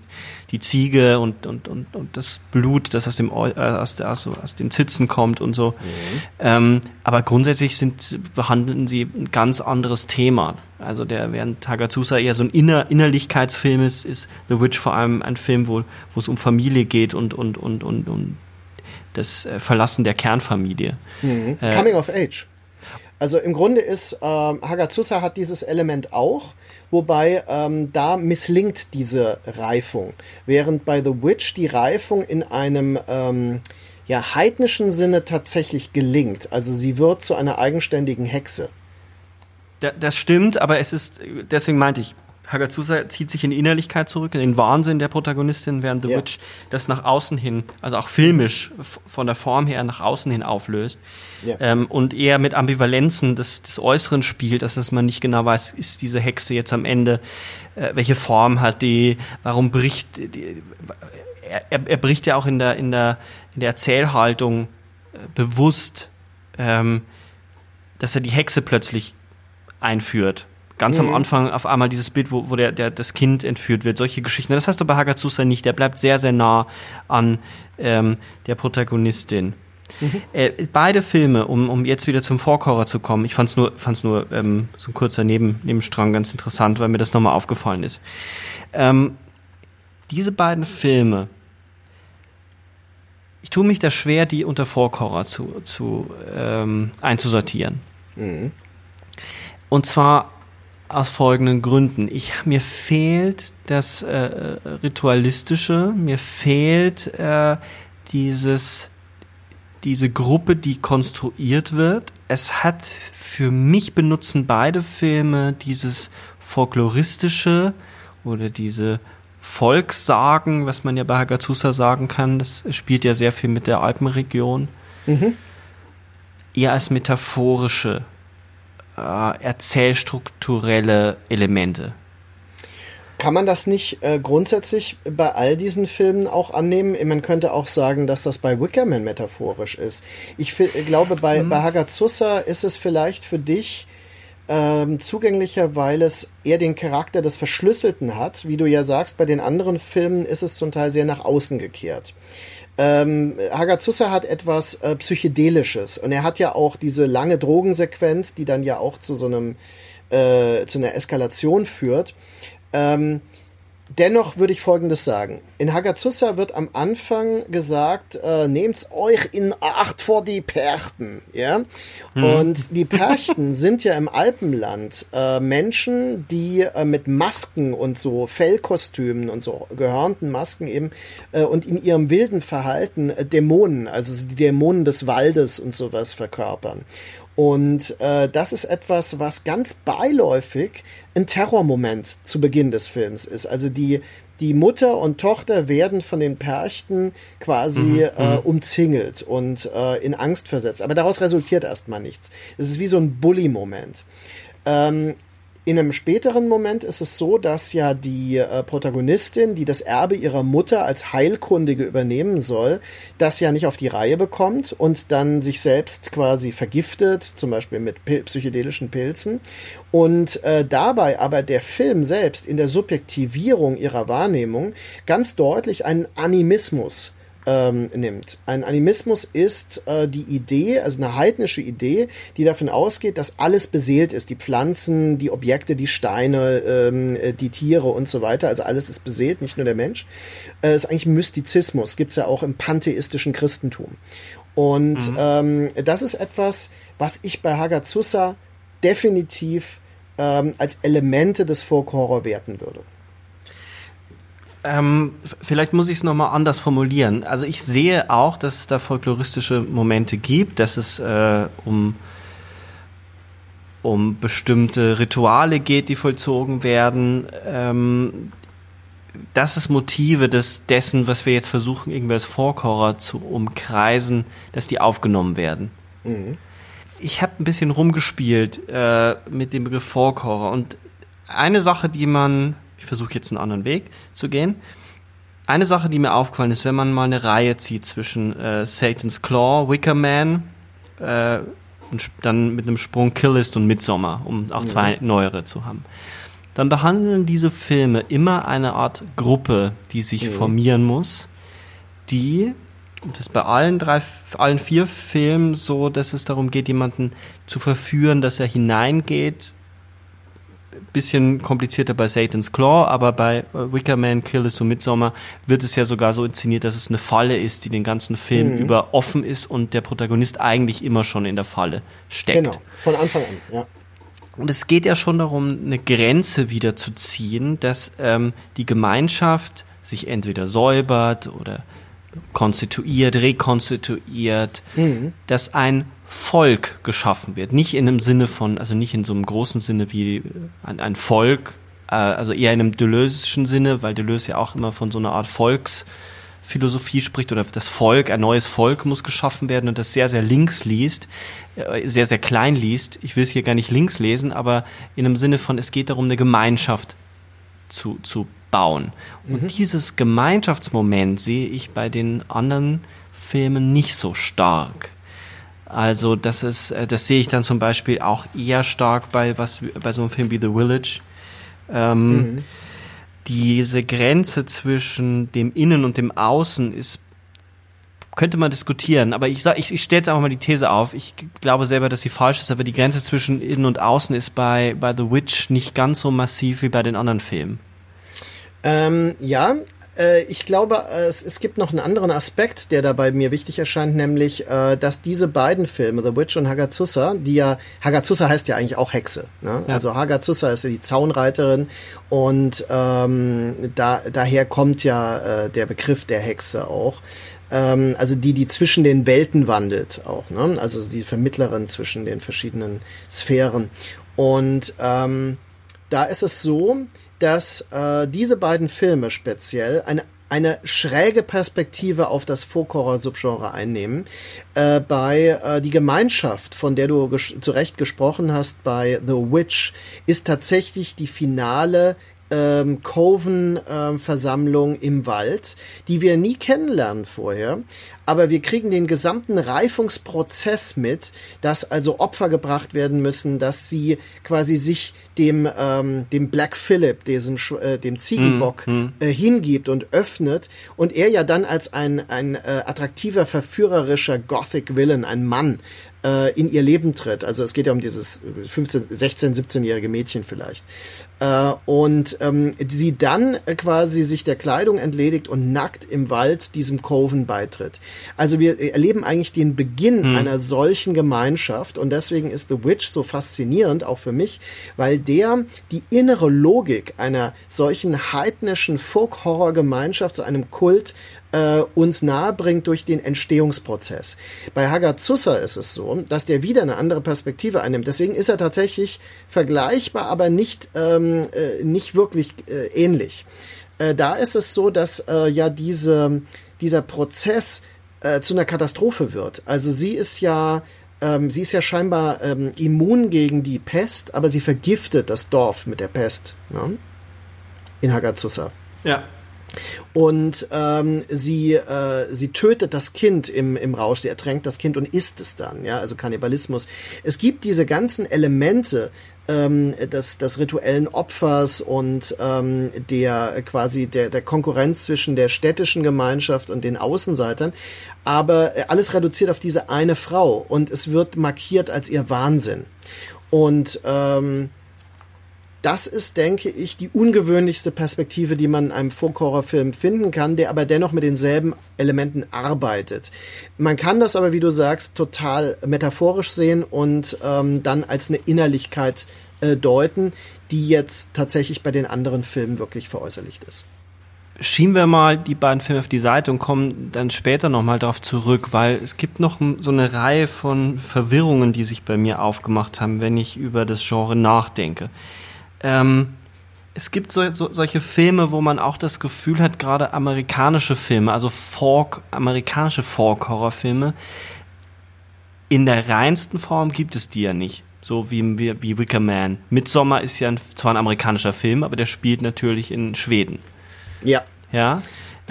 die Ziege und, und, und, und das Blut, das aus dem äh, aus, der, aus, aus den Zitzen kommt und so. Mhm. Ähm, aber grundsätzlich sind, behandeln sie ein ganz anderes Thema. Also der, während Tagazusa eher so ein Inner, Innerlichkeitsfilm ist, ist The Witch vor allem ein Film, wo, wo es um Familie geht und, und, und, und, und das äh, Verlassen der Kernfamilie. Mhm. Äh, Coming of Age. Also im Grunde ist ähm, Hagazusa hat dieses Element auch, wobei ähm, da misslingt diese Reifung, während bei The Witch die Reifung in einem ähm, ja heidnischen Sinne tatsächlich gelingt. Also sie wird zu einer eigenständigen Hexe. das stimmt, aber es ist deswegen meinte ich Hagazusa zieht sich in die Innerlichkeit zurück, in den Wahnsinn der Protagonistin, während The Ja. Witch das nach außen hin, also auch filmisch von der Form her nach außen hin auflöst. Ja. Ähm, und eher mit Ambivalenzen des, des Äußeren spielt, dass man nicht genau weiß, ist diese Hexe jetzt am Ende, äh, welche Form hat die, warum bricht die, er, er, er bricht ja auch in der, in der, in der Erzählhaltung äh, bewusst, ähm, dass er die Hexe plötzlich einführt. Ganz am Anfang auf einmal dieses Bild, wo, wo der, der, das Kind entführt wird, solche Geschichten. Das hast du bei Hagazusa nicht. Der bleibt sehr, sehr nah an ähm, der Protagonistin. Äh, beide Filme, um, um jetzt wieder zum Vorkorer zu kommen, ich fand's nur, fand's nur ähm, so ein kurzer Neben, Nebenstrang ganz interessant, weil mir das nochmal aufgefallen ist. Ähm, diese beiden Filme, ich tue mich da schwer, die unter Vorkorer zu, zu ähm, einzusortieren. Und zwar aus folgenden Gründen. Ich, mir fehlt das äh, Ritualistische, mir fehlt äh, dieses, diese Gruppe, die konstruiert wird. Es hat für mich benutzen beide Filme dieses folkloristische oder diese Volkssagen, was man ja bei Hagazusa sagen kann. Das spielt ja sehr viel mit der Alpenregion. Eher als metaphorische äh, erzählstrukturelle Elemente. Kann man das nicht äh, grundsätzlich bei all diesen Filmen auch annehmen? Man könnte auch sagen, dass das bei Wickerman metaphorisch ist. Ich fi- glaube, bei, bei Hagazusa ist es vielleicht für dich ähm, zugänglicher, weil es eher den Charakter des Verschlüsselten hat. Wie du ja sagst, bei den anderen Filmen ist es zum Teil sehr nach außen gekehrt. Ähm, Hagazusa hat etwas äh, Psychedelisches und er hat ja auch diese lange Drogensequenz, die dann ja auch zu so einem äh, zu einer Eskalation führt. Ähm, dennoch würde ich Folgendes sagen. In Hagazusa wird am Anfang gesagt, äh, nehmt's euch in Acht vor die Perchten. Ja? Und die [laughs] Perchten sind ja im Alpenland äh, Menschen, die äh, mit Masken und so Fellkostümen und so gehörnten Masken eben äh, und in ihrem wilden Verhalten äh, Dämonen, also so die Dämonen des Waldes und sowas verkörpern. Und äh, das ist etwas, was ganz beiläufig ein Terrormoment zu Beginn des Films ist. Also die, die Mutter und Tochter werden von den Perchten quasi äh, umzingelt und äh, in Angst versetzt. Aber daraus resultiert erstmal nichts. Es ist wie so ein Bully-Moment. Ähm, in einem späteren Moment ist es so, dass ja die äh, Protagonistin, die das Erbe ihrer Mutter als Heilkundige übernehmen soll, das ja nicht auf die Reihe bekommt und dann sich selbst quasi vergiftet, zum Beispiel mit Pil psychedelischen Pilzen. Und äh, dabei aber der Film selbst in der Subjektivierung ihrer Wahrnehmung ganz deutlich einen Animismus ähm, nimmt. Ein Animismus ist äh, die Idee, also eine heidnische Idee, die davon ausgeht, dass alles beseelt ist. Die Pflanzen, die Objekte, die Steine, ähm, äh, die Tiere und so weiter. Also alles ist beseelt, nicht nur der Mensch. Äh, ist eigentlich Mystizismus. Gibt's ja auch im pantheistischen Christentum. Und ähm, das ist etwas, was ich bei Hagazusa definitiv ähm, als Elemente des Folk Horror werten würde. Ähm, vielleicht muss ich es nochmal anders formulieren. Also ich sehe auch, dass es da folkloristische Momente gibt, dass es äh, um, um bestimmte Rituale geht, die vollzogen werden. Ähm, dass es Motive des, dessen, was wir jetzt versuchen, irgendwie als Vorkorer zu umkreisen, dass die aufgenommen werden. Ich habe ein bisschen rumgespielt äh, mit dem Begriff Vorkorer und eine Sache, die man, ich versuche jetzt einen anderen Weg zu gehen, eine Sache, die mir aufgefallen ist, wenn man mal eine Reihe zieht zwischen äh, Satan's Claw, Wicker Man äh, und dann mit einem Sprung Killist und Midsommar, um auch zwei neuere zu haben, dann behandeln diese Filme immer eine Art Gruppe, die sich formieren muss, die und das ist bei allen drei, allen vier Filmen so, dass es darum geht, jemanden zu verführen, dass er hineingeht. Bisschen komplizierter bei Satan's Claw, aber bei äh, Wicker Man, Kill Is und Midsommar wird es ja sogar so inszeniert, dass es eine Falle ist, die den ganzen Film über offen ist und der Protagonist eigentlich immer schon in der Falle steckt. Genau, von Anfang an, ja. Und es geht ja schon darum, eine Grenze wieder zu ziehen, dass ähm, die Gemeinschaft sich entweder säubert oder konstituiert, rekonstituiert, dass ein Volk geschaffen wird. Nicht in einem Sinne von, also nicht in so einem großen Sinne wie ein, ein Volk äh, also eher in einem Deleuze'schen Sinne, weil Deleuze ja auch immer von so einer Art Volksphilosophie spricht oder das Volk, ein neues Volk muss geschaffen werden und das sehr, sehr links liest, äh, sehr, sehr klein liest. Ich will es hier gar nicht links lesen, aber in einem Sinne von, es geht darum, eine Gemeinschaft zu, zu bauen. Und mhm. dieses Gemeinschaftsmoment sehe ich bei den anderen Filmen nicht so stark. Also das ist, äh, das sehe ich dann zum Beispiel auch eher stark bei was bei so einem Film wie The Village. Ähm, mhm. Diese Grenze zwischen dem Innen und dem Außen ist könnte man diskutieren, aber ich sag, ich, ich stelle jetzt einfach mal die These auf. Ich glaube selber, dass sie falsch ist, aber die Grenze zwischen Innen und Außen ist bei, bei The Witch nicht ganz so massiv wie bei den anderen Filmen. Ähm, ja, ich glaube, es, es gibt noch einen anderen Aspekt, der dabei mir wichtig erscheint, nämlich, äh, dass diese beiden Filme, The Witch und Hagazusa, die ja, Hagazusa heißt ja eigentlich auch Hexe. Ne? Ja. Also Hagazusa ist ja die Zaunreiterin und ähm, da, daher kommt ja äh, der Begriff der Hexe auch ähm, also die, die zwischen den Welten wandelt auch, ne? also die Vermittlerin zwischen den verschiedenen Sphären. Und ähm, da ist es so, dass äh, diese beiden Filme speziell eine eine schräge Perspektive auf das Folk-Horror-Subgenre einnehmen. Äh, bei äh, die Gemeinschaft, von der du zu Recht gesprochen hast, bei The Witch, ist tatsächlich die finale ähm, Coven-Versammlung im Wald, die wir nie kennenlernen vorher. Aber wir kriegen den gesamten Reifungsprozess mit, dass also Opfer gebracht werden müssen, dass sie quasi sich dem, ähm, dem Black Phillip, diesem, äh, dem Ziegenbock, mm. Äh, hingibt und öffnet und er ja dann als ein, ein äh, attraktiver, verführerischer Gothic Villain, ein Mann, äh, in ihr Leben tritt. Also es geht ja um dieses 15, 16, 17-jährige Mädchen vielleicht. Äh, und ähm, sie dann quasi sich der Kleidung entledigt und nackt im Wald diesem Coven beitritt. Also wir erleben eigentlich den Beginn hm. einer solchen Gemeinschaft und deswegen ist The Witch so faszinierend, auch für mich, weil der die innere Logik einer solchen heidnischen Folk-Horror-Gemeinschaft zu einem Kult äh, uns nahebringt durch den Entstehungsprozess. Bei Hagazusa ist es so, dass der wieder eine andere Perspektive einnimmt. Deswegen ist er tatsächlich vergleichbar, aber nicht, ähm, äh, nicht wirklich äh, ähnlich. Äh, da ist es so, dass äh, ja diese, dieser Prozess äh, zu einer Katastrophe wird. Also sie ist ja ähm, sie ist ja scheinbar ähm, immun gegen die Pest, aber sie vergiftet das Dorf mit der Pest ne? in Hagazusa. Ja. Und ähm, sie, äh, sie tötet das Kind im, im Rausch, sie ertränkt das Kind und isst es dann, ja, also Kannibalismus. Es gibt diese ganzen Elemente ähm, des, des rituellen Opfers und ähm, der quasi der, der Konkurrenz zwischen der städtischen Gemeinschaft und den Außenseitern, aber äh, alles reduziert auf diese eine Frau und es wird markiert als ihr Wahnsinn. Und ähm, das ist, denke ich, die ungewöhnlichste Perspektive, die man in einem Folk-Horror-Film finden kann, der aber dennoch mit denselben Elementen arbeitet. Man kann das aber, wie du sagst, total metaphorisch sehen und ähm, dann als eine Innerlichkeit äh, deuten, die jetzt tatsächlich bei den anderen Filmen wirklich veräußerlicht ist. Schieben wir mal die beiden Filme auf die Seite und kommen dann später nochmal darauf zurück, weil es gibt noch so eine Reihe von Verwirrungen, die sich bei mir aufgemacht haben, wenn ich über das Genre nachdenke. Ähm, es gibt so, so, solche Filme, wo man auch das Gefühl hat, gerade amerikanische Filme, also Folk, amerikanische Folk-Horrorfilme, in der reinsten Form gibt es die ja nicht. So wie, wie, wie Wicker Man. Midsommar ist ja ein, zwar ein amerikanischer Film, aber der spielt natürlich in Schweden. Ja. Ja.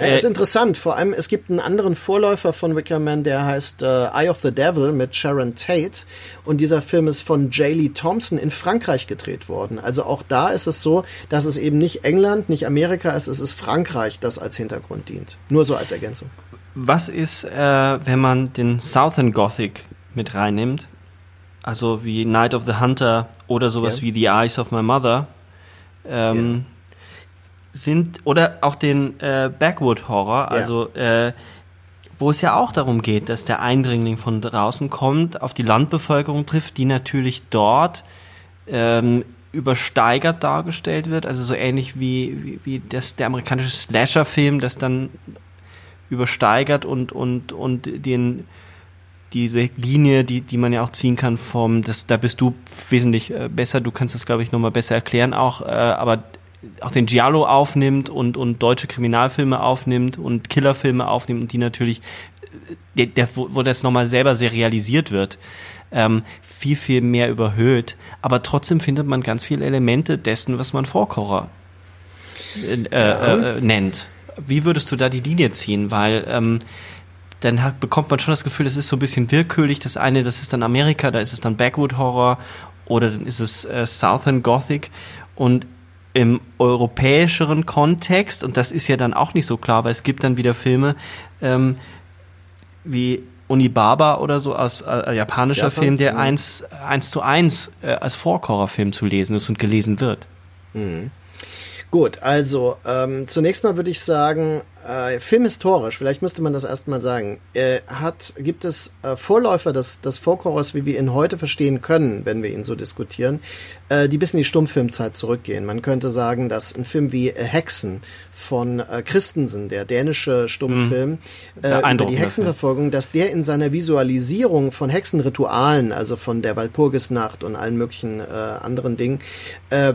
Ja, ist äh, interessant. Vor allem, es gibt einen anderen Vorläufer von Wickerman, der heißt äh, Eye of the Devil mit Sharon Tate. Und dieser Film ist von J. Lee Thompson in Frankreich gedreht worden. Also auch da ist es so, dass es eben nicht England, nicht Amerika ist, es ist Frankreich, das als Hintergrund dient. Nur so als Ergänzung. Was ist, äh, wenn man den Southern Gothic mit reinnimmt? Also wie Night of the Hunter oder sowas yeah. wie The Eyes of My Mother. Ähm, yeah sind, oder auch den äh, Backwood Horror, also ja. äh, wo es ja auch darum geht, dass der Eindringling von draußen kommt, auf die Landbevölkerung trifft, die natürlich dort ähm, übersteigert dargestellt wird, also so ähnlich wie, wie, wie das, der amerikanische Slasher-Film, das dann übersteigert und, und, und den, diese Linie, die, die man ja auch ziehen kann vom, das, da bist du wesentlich äh, besser, du kannst das, glaube ich, nochmal besser erklären auch, äh, aber auch den Giallo aufnimmt und, und deutsche Kriminalfilme aufnimmt und Killerfilme aufnimmt und die natürlich, der, der, wo, das nochmal selber serialisiert wird, ähm, viel, viel mehr überhöht. Aber trotzdem findet man ganz viele Elemente dessen, was man Vorkocher äh, ja. äh, nennt. Wie würdest du da die Linie ziehen? Weil ähm, dann hat, bekommt man schon das Gefühl, es ist so ein bisschen willkürlich. Das eine, das ist dann Amerika, da ist es dann Backwood Horror oder dann ist es äh, Southern Gothic. Und im europäischeren Kontext, und das ist ja dann auch nicht so klar, weil es gibt dann wieder Filme ähm, wie Unibaba oder so aus äh, japanischer Japan? Film, der mhm. eins, eins zu eins äh, als Vorkorrerfilm zu lesen ist und gelesen wird. Mhm. Gut, also ähm, zunächst mal würde ich sagen, äh, filmhistorisch, vielleicht müsste man das erstmal sagen, äh, hat, gibt es äh, Vorläufer des, des Folkhorrors, wie wir ihn heute verstehen können, wenn wir ihn so diskutieren, äh, die bis in die Stummfilmzeit zurückgehen. Man könnte sagen, dass ein Film wie äh, Hexen von äh, Christensen, der dänische Stummfilm, mhm. äh, über die Hexenverfolgung, dass der in seiner Visualisierung von Hexenritualen, also von der Walpurgisnacht und allen möglichen anderen Dingen,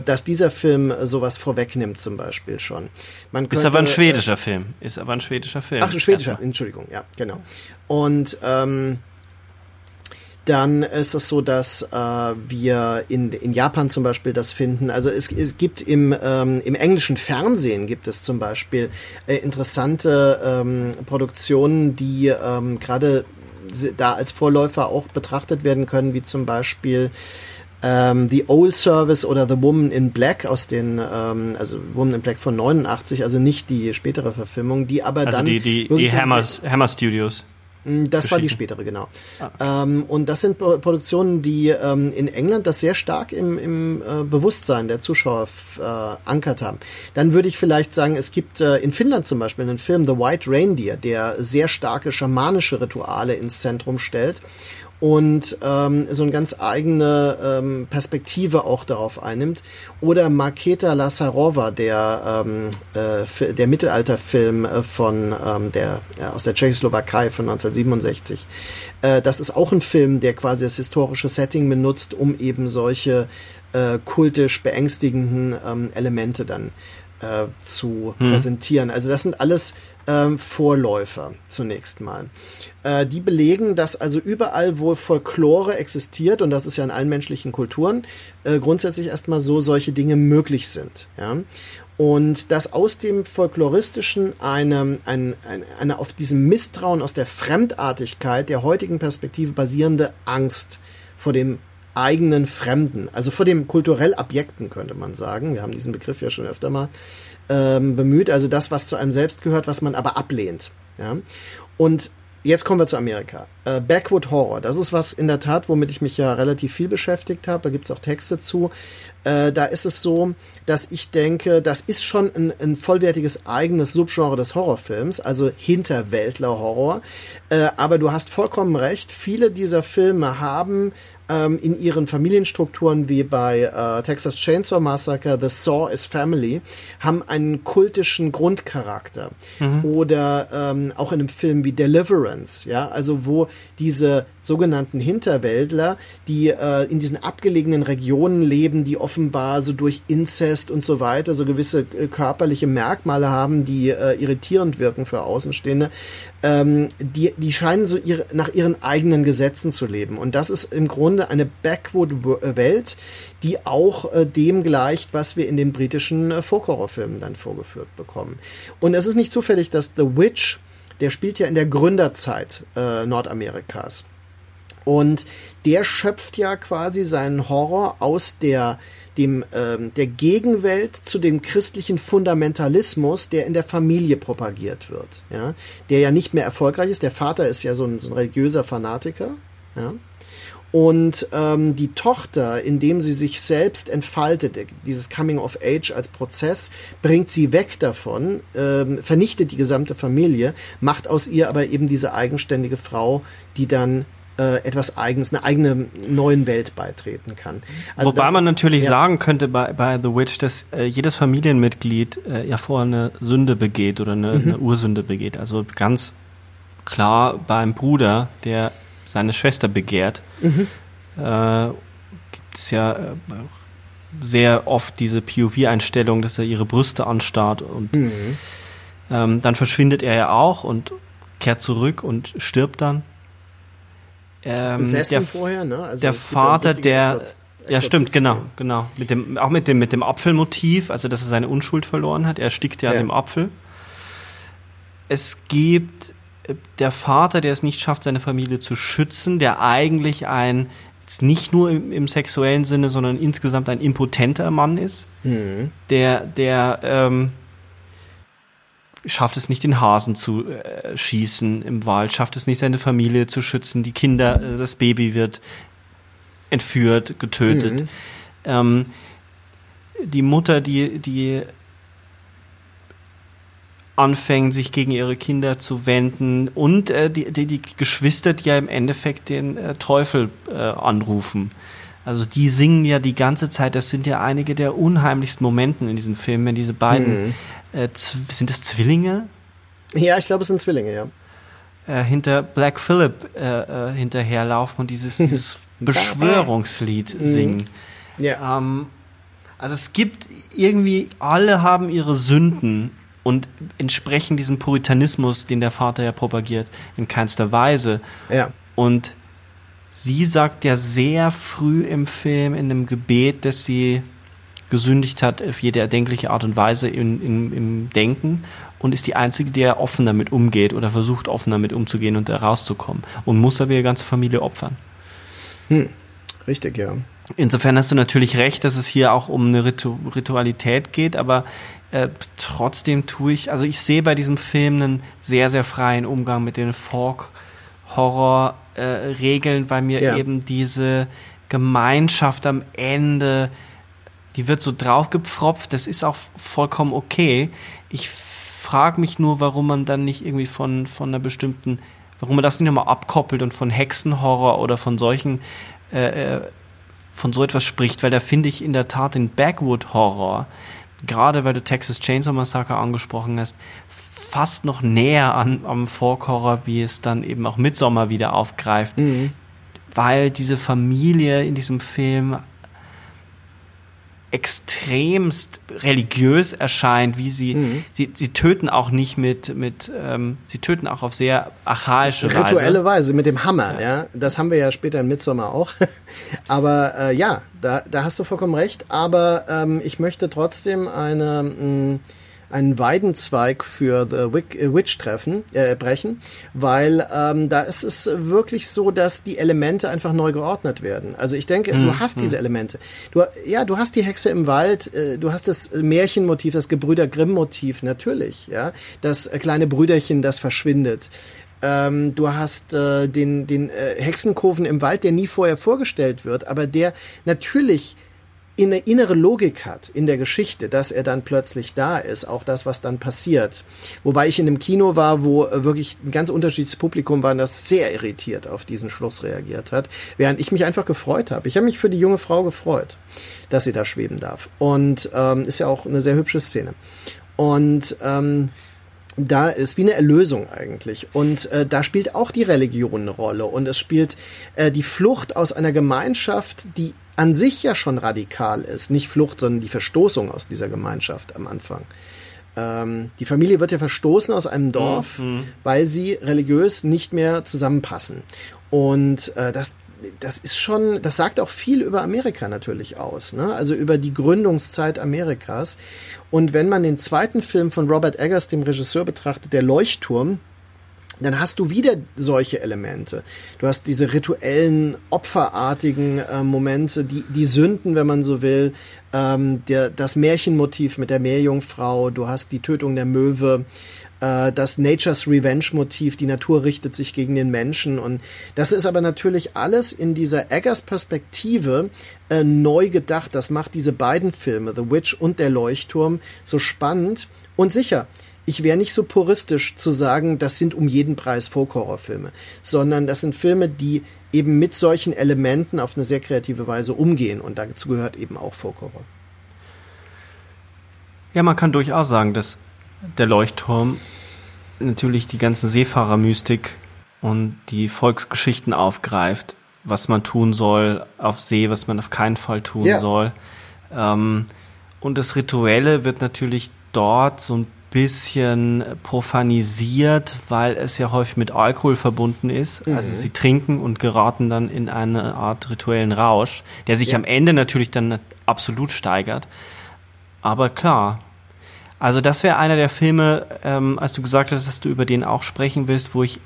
dass dieser Film sowas vorwegnimmt zum Beispiel schon. Man könnte, ist aber ein schwedischer äh, Film. Ist aber ein schwedischer Film. Ach, ein schwedischer, Erstmal. Entschuldigung, ja, genau. Und ähm, dann ist es so, dass äh, wir in, in Japan zum Beispiel das finden. Also es, es gibt im, ähm, im englischen Fernsehen gibt es zum Beispiel äh, interessante ähm, Produktionen, die ähm, gerade da als Vorläufer auch betrachtet werden können, wie zum Beispiel ähm, The Old Service oder The Woman in Black aus den, ähm, also Woman in Black von 89, also nicht die spätere Verfilmung, die aber also dann. Die, die, die Hammer, Hammer Studios. Hm, das war die spätere, genau. Ah, okay. ähm, und das sind Produktionen, die ähm, in England das sehr stark im, im äh, Bewusstsein der Zuschauer äh, ankert haben. Dann würde ich vielleicht sagen, es gibt äh, in Finnland zum Beispiel einen Film The White Reindeer, der sehr starke schamanische Rituale ins Zentrum stellt und ähm, so eine ganz eigene ähm, Perspektive auch darauf einnimmt. Oder Marketa Lasarova, der, ähm, äh, der Mittelalterfilm äh, von ähm, der äh, aus der Tschechoslowakei von 1967. Äh, das ist auch ein Film, der quasi das historische Setting benutzt, um eben solche äh, kultisch beängstigenden ähm, Elemente dann äh, zu hm. präsentieren. Also das sind alles ähm, Vorläufer zunächst mal. Äh, die belegen, dass also überall, wo Folklore existiert, und das ist ja in allen menschlichen Kulturen, äh, grundsätzlich erstmal so solche Dinge möglich sind. Ja? Und dass aus dem Folkloristischen eine, eine, eine, eine auf diesem Misstrauen aus der Fremdartigkeit der heutigen Perspektive basierende Angst vor dem eigenen Fremden, also vor dem kulturell Abjekten könnte man sagen. Wir haben diesen Begriff ja schon öfter mal ähm, bemüht, also das, was zu einem selbst gehört, was man aber ablehnt. Ja? Und Jetzt kommen wir zu Amerika. Äh, Backwood Horror, das ist was in der Tat, womit ich mich ja relativ viel beschäftigt habe. Da gibt es auch Texte zu. Äh, da ist es so, dass ich denke, das ist schon ein, ein vollwertiges eigenes Subgenre des Horrorfilms, also Hinterwäldler-Horror. Äh, aber du hast vollkommen recht, viele dieser Filme haben ähm, in ihren Familienstrukturen wie bei äh, Texas Chainsaw Massacre, The Saw is Family, haben einen kultischen Grundcharakter. Mhm. Oder ähm, auch in einem Film wie Deliverance, ja, also wo diese sogenannten Hinterwäldler, die äh, in diesen abgelegenen Regionen leben, die offenbar so durch Inzest und so weiter so gewisse äh, körperliche Merkmale haben, die äh, irritierend wirken für Außenstehende, ähm, die, die scheinen so ihre, nach ihren eigenen Gesetzen zu leben. Und das ist im Grunde eine Backwood-Welt, die auch äh, dem gleicht, was wir in den britischen äh, Folk-Horror-Filmen dann vorgeführt bekommen. Und es ist nicht zufällig, dass The Witch, der spielt ja in der Gründerzeit äh, Nordamerikas. Und der schöpft ja quasi seinen Horror aus der dem ähm, der Gegenwelt zu dem christlichen Fundamentalismus, der in der Familie propagiert wird, ja, der ja nicht mehr erfolgreich ist. Der Vater ist ja so ein, so ein religiöser Fanatiker, ja. Und ähm, die Tochter, indem sie sich selbst entfaltet, dieses Coming of Age als Prozess, bringt sie weg davon, ähm, vernichtet die gesamte Familie, macht aus ihr aber eben diese eigenständige Frau, die dann äh, etwas Eigenes, eine eigene neuen Welt beitreten kann. Also Wobei man ist, natürlich ja. sagen könnte bei, bei The Witch, dass äh, jedes Familienmitglied äh, ja vorher eine Sünde begeht oder eine, mhm. eine Ursünde begeht. Also ganz klar beim Bruder, der seine Schwester begehrt, mhm. äh, gibt es ja äh, sehr oft diese POV-Einstellung, dass er ihre Brüste anstarrt und Mhm. ähm, dann verschwindet er ja auch und kehrt zurück und stirbt dann. Ähm, Besessen der, vorher, ne? Also der Vater, der ja stimmt, genau, genau. Mit dem, auch mit dem, mit dem Apfelmotiv, also dass er seine Unschuld verloren hat. Er erstickt ja, Ja. an dem Apfel. Es gibt äh, der Vater, der es nicht schafft, seine Familie zu schützen, der eigentlich ein, jetzt nicht nur im, im sexuellen Sinne, sondern insgesamt ein impotenter Mann ist, Mhm. der, der ähm, schafft es nicht, den Hasen zu äh, schießen im Wald, schafft es nicht, seine Familie zu schützen, die Kinder, äh, das Baby wird entführt, getötet. Mhm. Ähm, die Mutter, die, die anfängt, sich gegen ihre Kinder zu wenden und äh, die, die, die Geschwister, die ja im Endeffekt den äh, Teufel äh, anrufen. Also die singen ja die ganze Zeit, das sind ja einige der unheimlichsten Momenten in diesem Film, wenn diese beiden, äh, Z- sind das Zwillinge? Ja, ich glaube, es sind Zwillinge, ja. äh, hinter Black Phillip äh, äh, hinterherlaufen und dieses, [laughs] dieses Beschwörungslied singen. Ja. Ähm, also es gibt irgendwie, alle haben ihre Sünden und entsprechen diesem Puritanismus, den der Vater ja propagiert, in keinster Weise. ja. Und sie sagt ja sehr früh im Film in einem Gebet, dass sie gesündigt hat auf jede erdenkliche Art und Weise in, in, im Denken und ist die Einzige, die ja offen damit umgeht oder versucht offen damit umzugehen und da rauszukommen und muss aber ihre ganze Familie opfern. Richtig, ja. Insofern hast du natürlich recht, dass es hier auch um eine Ritu Ritualität geht, aber äh, trotzdem tue ich, also ich sehe bei diesem Film einen sehr, sehr freien Umgang mit den Folk-Horror-Regeln, weil mir Ja. eben diese Gemeinschaft am Ende, die wird so draufgepfropft, das ist auch vollkommen okay. Ich frage mich nur, warum man dann nicht irgendwie von, von einer bestimmten, warum man das nicht nochmal abkoppelt und von Hexenhorror oder von solchen äh, äh, von so etwas spricht, weil da finde ich in der Tat den Backwood Horror, gerade weil du Texas Chainsaw Massacre angesprochen hast, fast noch näher an, am Horror, wie es dann eben auch Midsommar wieder aufgreift, weil diese Familie in diesem Film extremst religiös erscheint, wie sie, Mhm. sie, sie töten auch nicht mit, mit ähm, sie töten auch auf sehr archaische Rituelle Weise. Weise mit dem Hammer, ja. Das haben wir ja später in Midsommar auch. [laughs] aber äh, ja, da, da hast du vollkommen recht. Aber ähm, ich möchte trotzdem eine, mh, einen Weidenzweig für The äh, Witch treffen, äh, brechen, weil ähm, da ist es wirklich so, dass die Elemente einfach neu geordnet werden. Also ich denke, du hast diese Elemente. Du, ja, du hast die Hexe im Wald, äh, du hast das Märchenmotiv, das Gebrüder Grimm-Motiv, natürlich, ja. Das äh, kleine Brüderchen, das verschwindet. Ähm, du hast äh, den, den äh, Hexenkofen im Wald, der nie vorher vorgestellt wird, aber der natürlich eine innere Logik hat in der Geschichte, dass er dann plötzlich da ist, auch das, was dann passiert. Wobei ich in einem Kino war, wo äh, wirklich ein ganz unterschiedliches Publikum war, das sehr irritiert auf diesen Schluss reagiert hat, während ich mich einfach gefreut habe. Ich habe mich für die junge Frau gefreut, dass sie da schweben darf. Und ähm, ist ja auch eine sehr hübsche Szene. Und ähm, da ist wie eine Erlösung eigentlich. Und äh, da spielt auch die Religion eine Rolle. Und es spielt äh, die Flucht aus einer Gemeinschaft, die an sich ja schon radikal ist. Nicht Flucht, sondern die Verstoßung aus dieser Gemeinschaft am Anfang. Ähm, die Familie wird ja verstoßen aus einem Dorf, weil sie religiös nicht mehr zusammenpassen. Und äh, das, das ist schon, das sagt auch viel über Amerika natürlich aus, ne? Also über die Gründungszeit Amerikas. Und wenn man den zweiten Film von Robert Eggers, dem Regisseur, betrachtet, der Leuchtturm, dann hast du wieder solche Elemente. Du hast diese rituellen, opferartigen äh, Momente, die, die Sünden, wenn man so will, ähm, der, das Märchenmotiv mit der Meerjungfrau, du hast die Tötung der Möwe, äh, das Nature's Revenge-Motiv, die Natur richtet sich gegen den Menschen. Und das ist aber natürlich alles in dieser Eggers-Perspektive äh, neu gedacht. Das macht diese beiden Filme, The Witch und der Leuchtturm, so spannend. Und sicher, ich wäre nicht so puristisch zu sagen, das sind um jeden Preis Folk-Horror-Filme, sondern das sind Filme, die eben mit solchen Elementen auf eine sehr kreative Weise umgehen und dazu gehört eben auch Folk-Horror. Ja, man kann durchaus sagen, dass der Leuchtturm natürlich die ganze Seefahrermystik und die Volksgeschichten aufgreift, was man tun soll auf See, was man auf keinen Fall tun Ja. soll. Ähm, und das Rituelle wird natürlich dort so ein bisschen profanisiert, weil es ja häufig mit Alkohol verbunden ist. Mhm. Also sie trinken und geraten dann in eine Art rituellen Rausch, der sich Ja. am Ende natürlich dann absolut steigert. Aber klar, also das wäre einer der Filme, ähm, als du gesagt hast, dass du über den auch sprechen willst, wo ich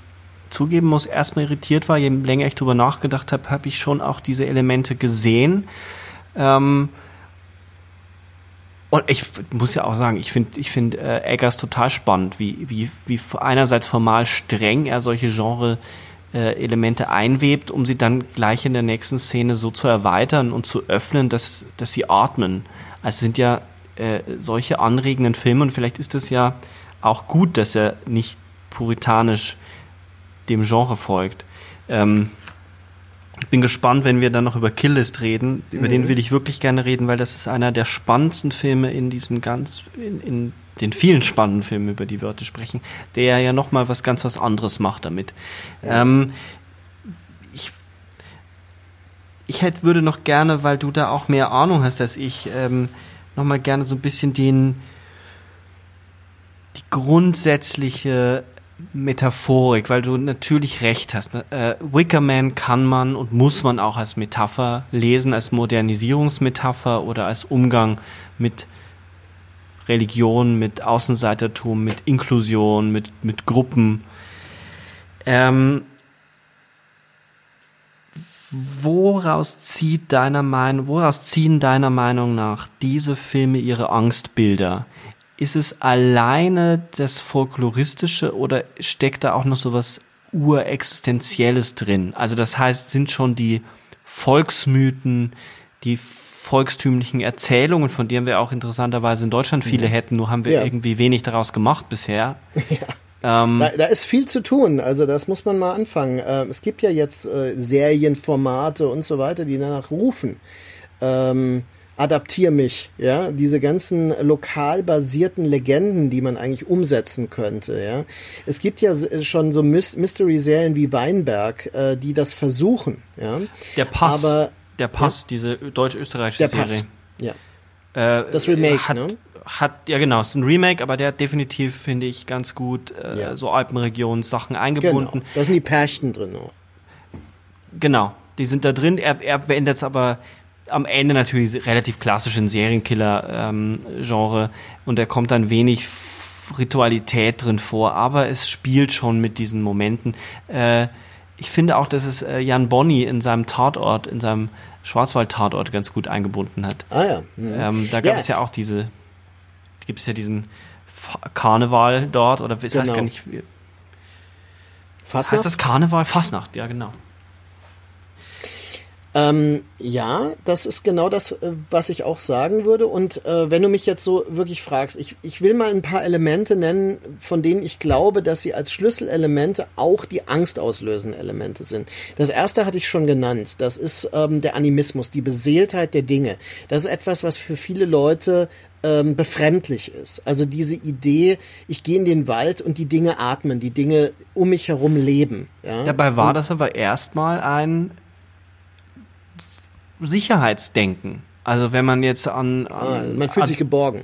zugeben muss, erstmal irritiert war, je länger ich drüber nachgedacht habe, habe ich schon auch diese Elemente gesehen. Ähm, und ich muss ja auch sagen, ich finde ich finde äh, Eggers total spannend, wie, wie, wie einerseits formal streng er solche Genre äh, Elemente einwebt, um sie dann gleich in der nächsten Szene so zu erweitern und zu öffnen, dass, dass sie atmen. Also sind ja äh, solche anregenden Filme und vielleicht ist es ja auch gut, dass er nicht puritanisch dem Genre folgt. Ähm, bin gespannt, wenn wir dann noch über Killist reden. Über den will ich wirklich gerne reden, weil das ist einer der spannendsten Filme in diesen ganz, in, in den vielen spannenden Filmen, über die wir heute sprechen, der ja noch mal was ganz was anderes macht damit. Ähm, ich ich hätte, würde noch gerne, weil du da auch mehr Ahnung hast als ich, ähm, noch mal gerne so ein bisschen den die grundsätzliche Metaphorik, weil du natürlich recht hast. Ne? Äh, Wickerman kann man und muss man auch als Metapher lesen, als Modernisierungsmetapher oder als Umgang mit Religion, mit Außenseitertum, mit Inklusion, mit, mit Gruppen. Ähm, woraus zieht deiner Meinung, woraus ziehen deiner Meinung nach diese Filme ihre Angstbilder? Ist es alleine das Folkloristische oder steckt da auch noch so was Urexistenzielles drin? Also das heißt, sind schon die Volksmythen, die volkstümlichen Erzählungen, von denen wir auch interessanterweise in Deutschland viele hätten, nur haben wir Ja. irgendwie wenig daraus gemacht bisher. [laughs] Ähm, Da, da ist viel zu tun, also das muss man mal anfangen. Ähm, es gibt ja jetzt äh, Serienformate und so weiter, die danach rufen. Ähm, adaptier mich, ja, diese ganzen lokal basierten Legenden, die man eigentlich umsetzen könnte, ja. Es gibt ja schon so Mys- Mystery-Serien wie Weinberg, äh, die das versuchen, ja. der Pass, Aber der Pass, diese deutsch-österreichische Serie. Pass, ja. Äh, Das Remake, hat, ne? Hat, ja genau, es ist ein Remake, aber der hat definitiv, finde ich, ganz gut äh, Ja. so Alpenregions-Sachen Genau. eingebunden. Da sind die Pärchen drin auch. Genau, die sind da drin. Er, er beendet es aber am Ende natürlich relativ klassisch in Serienkiller-Genre und da kommt dann wenig Ritualität drin vor, aber es spielt schon mit diesen Momenten. Äh, ich finde auch, dass es äh, Jan Bonny in seinem Tatort, in seinem Schwarzwald-Tatort ganz gut eingebunden hat. Ah ja. hm. Ähm, da gab es ja auch diese, gibt es ja diesen F Karneval dort oder heißt Genau. gar nicht, wie- Fastnacht? heißt das Karneval? Fastnacht, ja genau. Ähm, ja, das ist genau das, äh, was ich auch sagen würde. Und äh, wenn du mich jetzt so wirklich fragst, ich, ich will mal ein paar Elemente nennen, von denen ich glaube, dass sie als Schlüsselelemente auch die angstauslösenden Elemente sind. Das erste hatte ich schon genannt. Das ist ähm, der Animismus, die Beseeltheit der Dinge. Das ist etwas, was für viele Leute ähm, befremdlich ist. Also diese Idee, ich gehe in den Wald und die Dinge atmen, die Dinge um mich herum leben. Ja? Dabei war das aber erstmal ein Sicherheitsdenken. Also wenn man jetzt an, an Ah, man fühlt an, sich geborgen.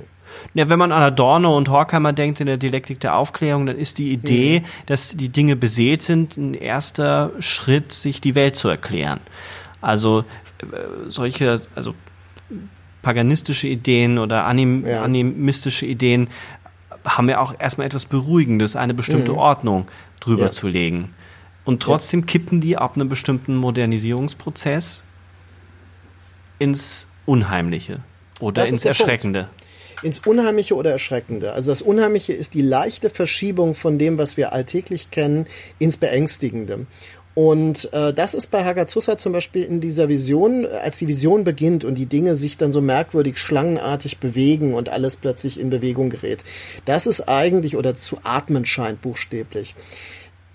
ja, wenn man an Adorno und Horkheimer denkt in der Dialektik der Aufklärung, dann ist die Idee, dass die Dinge beseelt sind, ein erster Schritt, sich die Welt zu erklären. Also äh, solche, also paganistische Ideen oder anim, Ja. animistische Ideen haben ja auch erstmal etwas Beruhigendes, eine bestimmte Ordnung drüber Ja. zu legen. Und trotzdem kippen die ab einem bestimmten Modernisierungsprozess ins Unheimliche oder Das ins der Punkt. Erschreckende. ins Unheimliche oder Erschreckende. Also das Unheimliche ist die leichte Verschiebung von dem, was wir alltäglich kennen, ins Beängstigende. Und äh, das ist bei Hagazusa zum Beispiel in dieser Vision, als die Vision beginnt und die Dinge sich dann so merkwürdig schlangenartig bewegen und alles plötzlich in Bewegung gerät. Das ist eigentlich oder zu atmen scheint buchstäblich.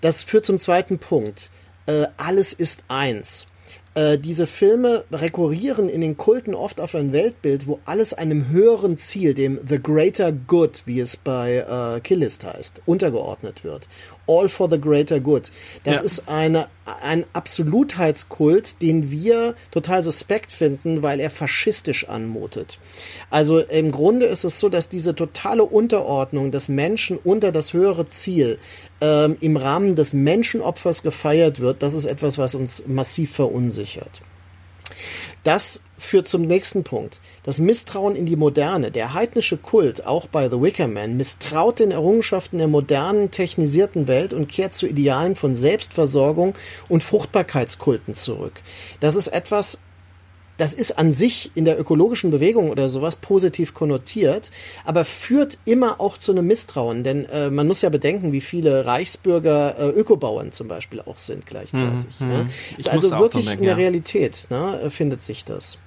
Das führt zum zweiten Punkt. Äh, alles ist eins. Äh, diese Filme rekurrieren in den Kulten oft auf ein Weltbild, wo alles einem höheren Ziel, dem The Greater Good, wie es bei äh, Killist heißt, untergeordnet wird. All for the greater good. Das Ja. ist eine, ein Absolutheitskult, den wir total suspekt finden, weil er faschistisch anmutet. Also im Grunde ist es so, dass diese totale Unterordnung des Menschen unter das höhere Ziel ähm, im Rahmen des Menschenopfers gefeiert wird. Das ist etwas, was uns massiv verunsichert. Das führt zum nächsten Punkt. Das Misstrauen in die Moderne. Der heidnische Kult, auch bei The Wicker Man, misstraut den Errungenschaften der modernen, technisierten Welt und kehrt zu Idealen von Selbstversorgung und Fruchtbarkeitskulten zurück. Das ist etwas, das ist an sich in der ökologischen Bewegung oder sowas positiv konnotiert, aber führt immer auch zu einem Misstrauen, denn äh, man muss ja bedenken, wie viele Reichsbürger äh, Ökobauern zum Beispiel auch sind gleichzeitig. Mhm, ne? mhm. Ist also wirklich dran in der denken, ja. Realität ne, findet sich das.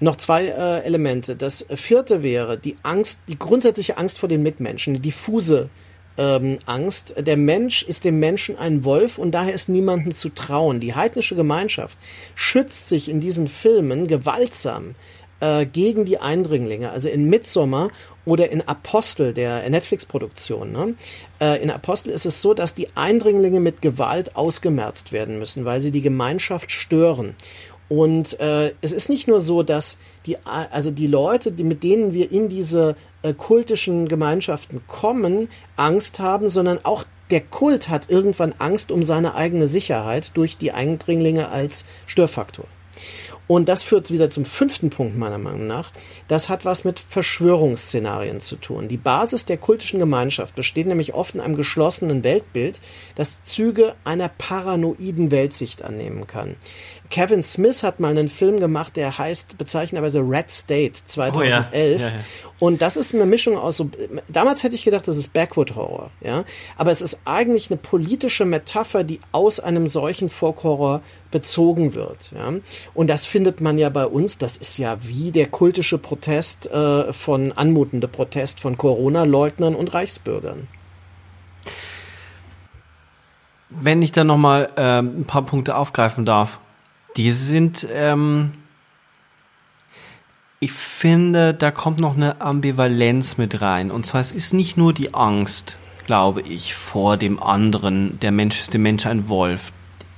Noch zwei äh, Elemente. Das vierte wäre die Angst, die grundsätzliche Angst vor den Mitmenschen, die diffuse ähm, Angst. Der Mensch ist dem Menschen ein Wolf und daher ist niemandem zu trauen. Die heidnische Gemeinschaft schützt sich in diesen Filmen gewaltsam äh, gegen die Eindringlinge. Also in Midsommar oder in Apostel, der Netflix-Produktion. Ne? Äh, in Apostel ist es so, dass die Eindringlinge mit Gewalt ausgemerzt werden müssen, weil sie die Gemeinschaft stören. Und äh, es ist nicht nur so, dass die, also die Leute, die, mit denen wir in diese äh, kultischen Gemeinschaften kommen, Angst haben, sondern auch der Kult hat irgendwann Angst um seine eigene Sicherheit durch die Eindringlinge als Störfaktor. Und das führt wieder zum fünften Punkt meiner Meinung nach. Das hat was mit Verschwörungsszenarien zu tun. Die Basis der kultischen Gemeinschaft besteht nämlich oft in einem geschlossenen Weltbild, das Züge einer paranoiden Weltsicht annehmen kann. Kevin Smith hat mal einen Film gemacht, der heißt bezeichnenderweise Red State 2011. Oh Ja, ja. Und das ist eine Mischung aus so, damals hätte ich gedacht, das ist Backwood Horror, ja. Aber es ist eigentlich eine politische Metapher, die aus einem solchen Folk-Horror bezogen wird, ja. Und das findet man ja bei uns, das ist ja wie der kultische Protest äh, von, anmutende Protest von Corona-Leugnern und Reichsbürgern. Wenn ich da nochmal ähm, ein paar Punkte aufgreifen darf. Die sind, ähm, ich finde, da kommt noch eine Ambivalenz mit rein. Und zwar, es ist nicht nur die Angst, glaube ich, vor dem anderen, der Mensch ist dem Mensch ein Wolf.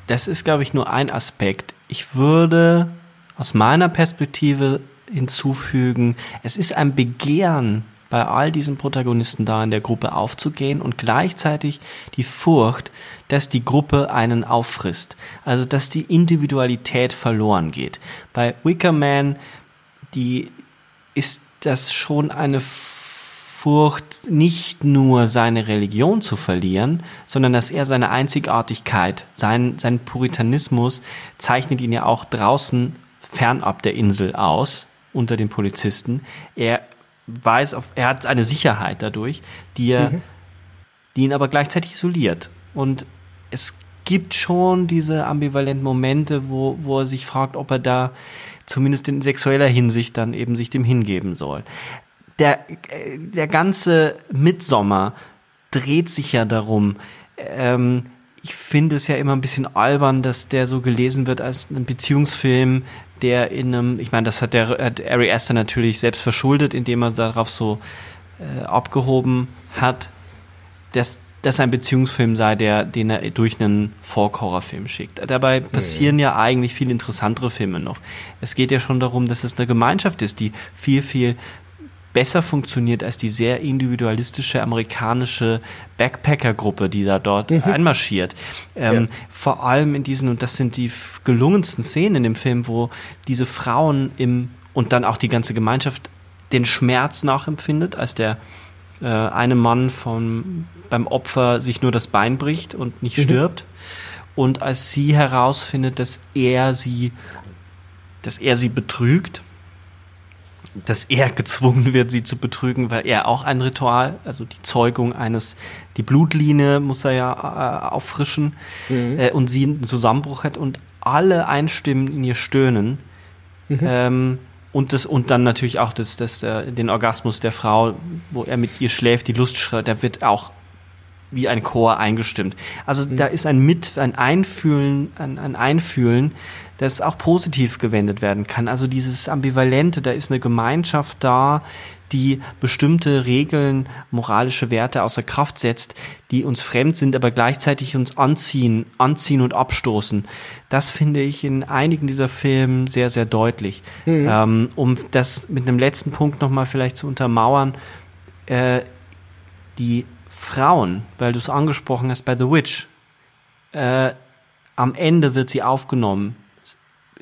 Das ist, glaube ich, nur ein Aspekt. Ich würde aus meiner Perspektive hinzufügen, es ist ein Begehren bei all diesen Protagonisten da in der Gruppe aufzugehen und gleichzeitig die Furcht, dass die Gruppe einen auffrisst. Also, dass die Individualität verloren geht. Bei Wicker Man, die ist das schon eine Furcht, nicht nur seine Religion zu verlieren, sondern dass er seine Einzigartigkeit, sein, sein Puritanismus zeichnet ihn ja auch draußen fernab der Insel aus, unter den Polizisten. Er weiß, auf, er hat eine Sicherheit dadurch, die, er, die ihn aber gleichzeitig isoliert. Und es gibt schon diese ambivalenten Momente, wo, wo er sich fragt, ob er da zumindest in sexueller Hinsicht dann eben sich dem hingeben soll. Der, äh, der ganze Mitsommer dreht sich ja darum, ähm, ich finde es ja immer ein bisschen albern, dass der so gelesen wird als ein Beziehungsfilm, der in einem, ich meine, das hat der hat Ari Aster natürlich selbst verschuldet, indem er darauf so äh, abgehoben hat, dass das ein Beziehungsfilm sei, der, den er durch einen Folk-Horror-Film schickt. Dabei passieren ja eigentlich viel interessantere Filme noch. Es geht ja schon darum, dass es eine Gemeinschaft ist, die viel, viel besser funktioniert als die sehr individualistische amerikanische Backpacker-Gruppe, die da dort einmarschiert. Ähm, Vor allem in diesen, und das sind die gelungensten Szenen in dem Film, wo diese Frauen im, und dann auch die ganze Gemeinschaft den Schmerz nachempfindet, als der äh, eine Mann vom, beim Opfer sich nur das Bein bricht und nicht stirbt. Und als sie herausfindet, dass er sie, dass er sie betrügt, dass er gezwungen wird, sie zu betrügen, weil er auch ein Ritual, also die Zeugung eines, die Blutlinie muss er ja äh, auffrischen äh, und sie einen Zusammenbruch hat und alle einstimmen in ihr Stöhnen. Ähm, und das und dann natürlich auch das, das, äh, den Orgasmus der Frau, wo er mit ihr schläft, die Lustschrei, der wird auch wie ein Chor eingestimmt. Also mhm. da ist ein Mit, ein Einfühlen, ein, ein Einfühlen, das auch positiv gewendet werden kann. Also dieses Ambivalente, da ist eine Gemeinschaft da, die bestimmte Regeln, moralische Werte außer Kraft setzt, die uns fremd sind, aber gleichzeitig uns anziehen, anziehen und abstoßen. Das finde ich in einigen dieser Filme sehr, sehr deutlich. Mhm. Ähm, um das mit einem letzten Punkt nochmal vielleicht zu untermauern, äh, die Frauen, weil du es angesprochen hast bei The Witch, äh, am Ende wird sie aufgenommen.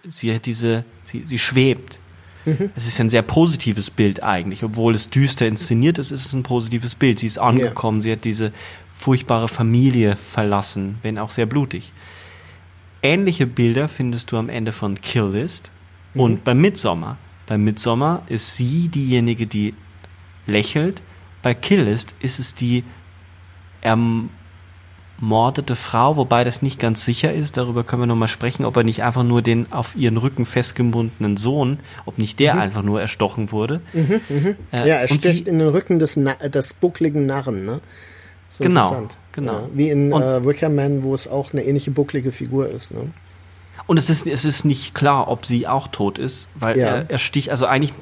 Sie hat diese, sie, sie schwebt. Mhm. Es ist ein sehr positives Bild eigentlich, obwohl es düster inszeniert ist, ist es ein positives Bild. Sie ist angekommen, ja. sie hat diese furchtbare Familie verlassen, wenn auch sehr blutig. Ähnliche Bilder findest du am Ende von Kill List mhm. und bei Midsommar. Bei Midsommar ist sie diejenige, die lächelt. Bei Kill List ist es die erm ermordete Frau, wobei das nicht ganz sicher ist. Darüber können wir nochmal sprechen, ob er nicht einfach nur den auf ihren Rücken festgebundenen Sohn, ob nicht der mhm. einfach nur erstochen wurde. Mhm, mh. äh, ja, er sticht in den Rücken des, Na des buckligen Narren, ne? genau, genau. Ja, wie in und, äh, Wickerman, wo es auch eine ähnliche bucklige Figur ist, ne? Und es ist, es ist nicht klar, ob sie auch tot ist, weil ja. er, er sticht, also eigentlich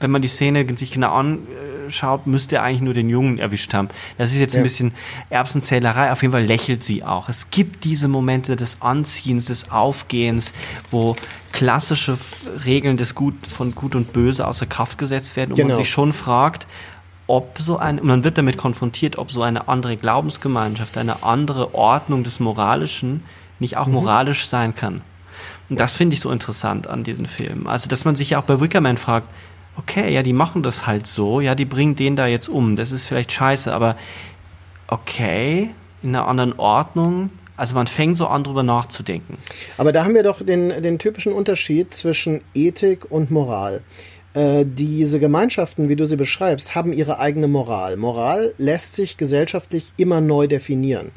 wenn man die Szene sich genau anschaut, müsste er eigentlich nur den Jungen erwischt haben. Das ist jetzt ja. ein bisschen Erbsenzählerei. Auf jeden Fall lächelt sie auch. Es gibt diese Momente des Anziehens, des Aufgehens, wo klassische Regeln des Gut, von Gut und Böse außer Kraft gesetzt werden und genau. man sich schon fragt, ob so ein, man wird damit konfrontiert, ob so eine andere Glaubensgemeinschaft, eine andere Ordnung des Moralischen nicht auch mhm. moralisch sein kann. Und das finde ich so interessant an diesen Filmen. Also, dass man sich ja auch bei Wickerman fragt, okay, ja, die machen das halt so, ja, die bringen den da jetzt um. Das ist vielleicht scheiße, aber okay, in einer anderen Ordnung. Also man fängt so an, drüber nachzudenken. Aber da haben wir doch den, den typischen Unterschied zwischen Ethik und Moral. Äh, diese Gemeinschaften, wie du sie beschreibst, haben ihre eigene Moral. Moral lässt sich gesellschaftlich immer neu definieren.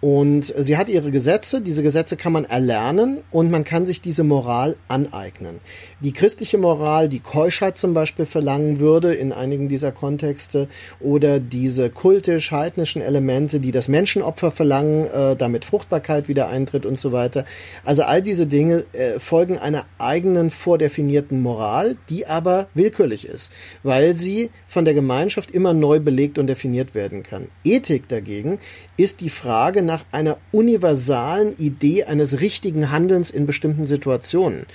Und sie hat ihre Gesetze, diese Gesetze kann man erlernen und man kann sich diese Moral aneignen. Die christliche Moral, die Keuschheit zum Beispiel verlangen würde in einigen dieser Kontexte oder diese kultisch-heidnischen Elemente, die das Menschenopfer verlangen, äh, damit Fruchtbarkeit wieder eintritt und so weiter. Also all diese Dinge äh, folgen einer eigenen vordefinierten Moral, die aber willkürlich ist, weil sie von der Gemeinschaft immer neu belegt und definiert werden kann. Ethik dagegen ist die Frage nach einer universalen Idee eines richtigen Handelns in bestimmten Situationen.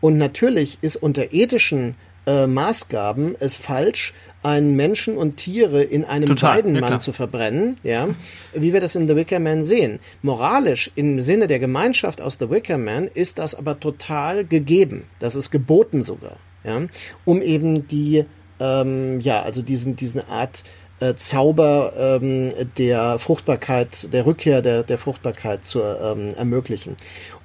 Und natürlich ist unter ethischen äh, Maßgaben es falsch, einen Menschen und Tiere in einem Weidenmann ja, zu verbrennen, ja, wie wir das in The Wicker Man sehen. Moralisch im Sinne der Gemeinschaft aus The Wicker Man ist das aber total gegeben. Das ist geboten sogar, ja, um eben die, ähm, ja, also diesen, diesen Art äh, Zauber ähm, der Fruchtbarkeit, der Rückkehr der, der Fruchtbarkeit zu ähm, ermöglichen.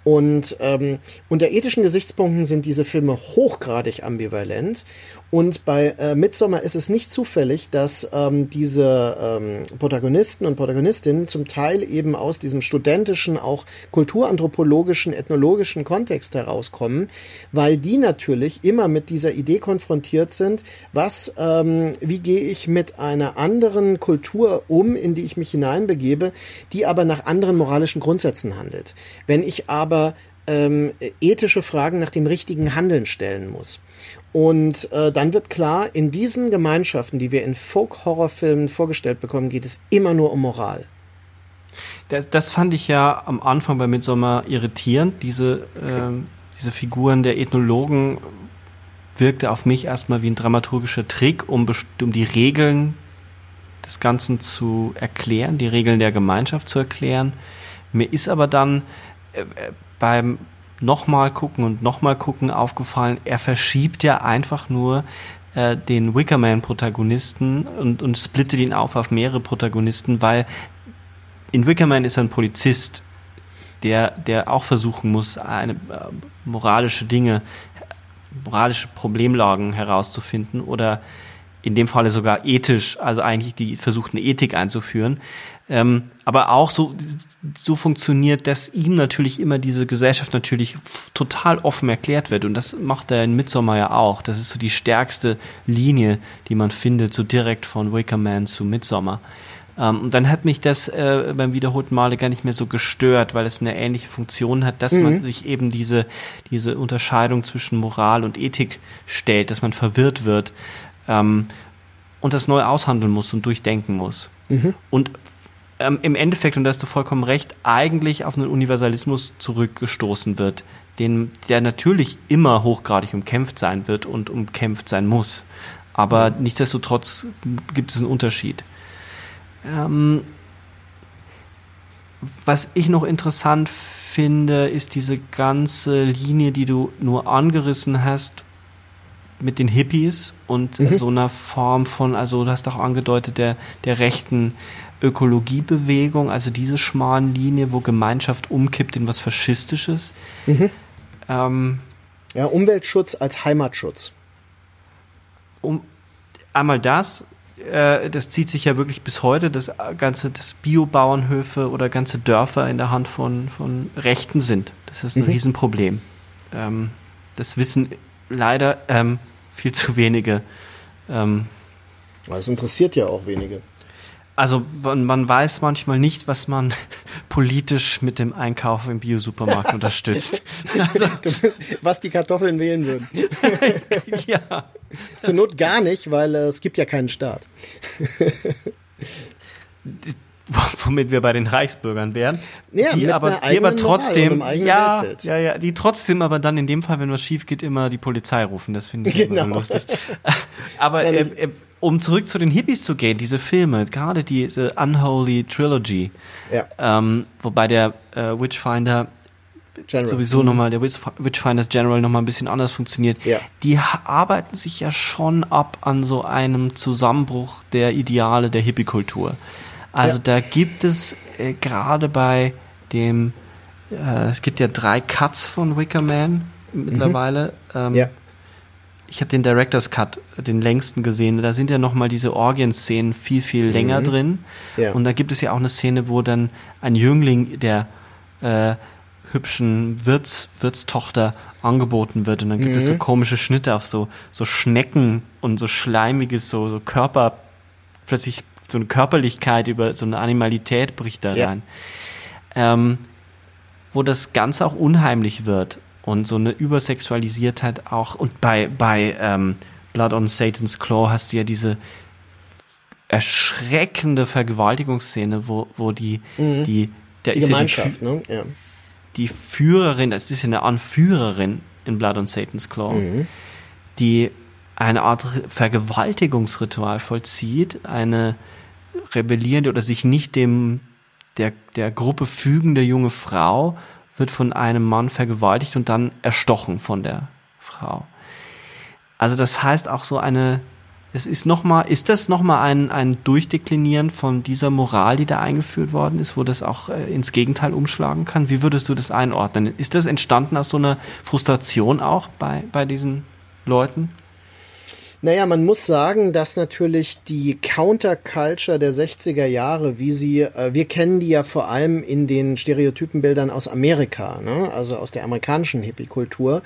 Und ähm, unter ethischen Gesichtspunkten sind diese Filme hochgradig ambivalent und bei äh, Midsommar ist es nicht zufällig, dass ähm, diese ähm, Protagonisten und Protagonistinnen zum Teil eben aus diesem studentischen, auch kulturanthropologischen, ethnologischen Kontext herauskommen, weil die natürlich immer mit dieser Idee konfrontiert sind, was, ähm, wie gehe ich mit einer anderen Kultur um, in die ich mich hineinbegebe, die aber nach anderen moralischen Grundsätzen handelt. Wenn ich aber ähm, ethische Fragen nach dem richtigen Handeln stellen muss. Und äh, dann wird klar, in diesen Gemeinschaften, die wir in Folk-Horrorfilmen vorgestellt bekommen, geht es immer nur um Moral. Das, das fand ich ja am Anfang bei Midsommar irritierend. Diese, ähm, diese Figuren der Ethnologen wirkte auf mich erstmal wie ein dramaturgischer Trick, um, um die Regeln des Ganzen zu erklären, die Regeln der Gemeinschaft zu erklären. Mir ist aber dann äh, äh beim nochmal gucken und nochmal gucken aufgefallen, er verschiebt ja einfach nur äh, den Wickerman-Protagonisten und, und splittet ihn auf auf mehrere Protagonisten, weil in Wickerman ist er ein Polizist, der, der auch versuchen muss, eine äh, moralische Dinge, moralische Problemlagen herauszufinden oder in dem Falle sogar ethisch, also eigentlich die versucht eine Ethik einzuführen. Ähm, aber auch so, so funktioniert, dass ihm natürlich immer diese Gesellschaft natürlich total offen erklärt wird. Und das macht er in Midsommar ja auch. Das ist so die stärkste Linie, die man findet, so direkt von Wicker Man zu Midsommar. Ähm, und dann hat mich das äh, beim wiederholten Male gar nicht mehr so gestört, weil es eine ähnliche Funktion hat, dass mhm. man sich eben diese, diese Unterscheidung zwischen Moral und Ethik stellt, dass man verwirrt wird ähm, und das neu aushandeln muss und durchdenken muss. Mhm. Und ähm, im Endeffekt, und da hast du vollkommen recht, eigentlich auf einen Universalismus zurückgestoßen wird, den, der natürlich immer hochgradig umkämpft sein wird und umkämpft sein muss. Aber mhm. nichtsdestotrotz gibt es einen Unterschied. Ähm, was ich noch interessant finde, ist diese ganze Linie, die du nur angerissen hast mit den Hippies und mhm. so einer Form von, also du hast auch angedeutet, der, der rechten Ökologiebewegung, also diese schmalen Linie, wo Gemeinschaft umkippt in was Faschistisches. Mhm. Ähm, ja, Umweltschutz als Heimatschutz. Um, einmal das, äh, das zieht sich ja wirklich bis heute, das ganze, das Biobauernhöfe oder ganze Dörfer in der Hand von, von Rechten sind. Das ist ein mhm. Riesenproblem. Ähm, das wissen leider ähm, viel zu wenige. Ähm, das interessiert ja auch wenige. Also man, man, weiß manchmal nicht, was man [laughs] politisch mit dem Einkauf im Biosupermarkt [laughs] unterstützt. Also, was die Kartoffeln wählen würden. [laughs] ja. Zur Not gar nicht, weil äh, es gibt ja keinen Staat. Womit wir bei den Reichsbürgern wären, ja, die aber, die aber trotzdem, ja, ja, ja, die trotzdem aber dann in dem Fall, wenn was schief geht, immer die Polizei rufen. Das finde ich genau. immer lustig. [laughs] aber äh, äh, um zurück zu den Hippies zu gehen, diese Filme, gerade diese Unholy Trilogy, ja. ähm, wobei der äh, Witchfinder General. sowieso mhm. nochmal, der Witchfinders General nochmal ein bisschen anders funktioniert, ja. die arbeiten sich ja schon ab an so einem Zusammenbruch der Ideale der Hippie-Kultur. Also ja. da gibt es äh, gerade bei dem, äh, es gibt ja drei Cuts von Wicker Man mittlerweile. Mhm. Ähm, ja. Ich habe den Director's Cut, den längsten gesehen. Da sind ja nochmal diese Orgien-Szenen viel, viel länger mhm. drin. Ja. Und da gibt es ja auch eine Szene, wo dann ein Jüngling der äh, hübschen Wirts, Wirtstochter angeboten wird. Und dann gibt mhm. es so mhm. komische Schnitte auf so, so Schnecken und so schleimiges, so, so Körper, plötzlich so eine Körperlichkeit, über so eine Animalität bricht da rein. Ja. Ähm, wo das Ganze auch unheimlich wird und so eine Übersexualisiertheit auch. Und bei, bei ähm, Blood on Satan's Claw hast du ja diese erschreckende Vergewaltigungsszene, wo, wo die, mhm. die, der die ist Gemeinschaft, ja die, ne? Ja. die Führerin, das ist ja eine Anführerin in Blood on Satan's Claw, mhm. die eine Art Vergewaltigungsritual vollzieht, eine rebellierende oder sich nicht dem der, der Gruppe fügende junge Frau wird von einem Mann vergewaltigt und dann erstochen von der Frau. Also das heißt auch so eine, es ist nochmal, ist das nochmal ein, ein Durchdeklinieren von dieser Moral, die da eingeführt worden ist, wo das auch äh, ins Gegenteil umschlagen kann? Wie würdest du das einordnen? Ist das entstanden aus so einer Frustration auch bei, bei diesen Leuten? Naja, man muss sagen, dass natürlich die Counterculture der 60er Jahre, wie sie, äh, wir kennen die ja vor allem in den Stereotypenbildern aus Amerika, ne? also aus der amerikanischen Hippie-Kultur,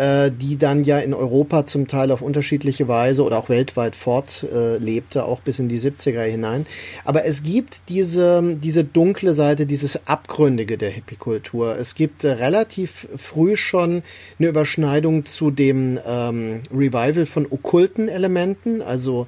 äh, die dann ja in Europa zum Teil auf unterschiedliche Weise oder auch weltweit fortlebte, auch bis in die 70er hinein. Aber es gibt diese, diese dunkle Seite, dieses Abgründige der Hippie-Kultur. Es gibt äh, relativ früh schon eine Überschneidung zu dem ähm, Revival von okkulten Elementen, also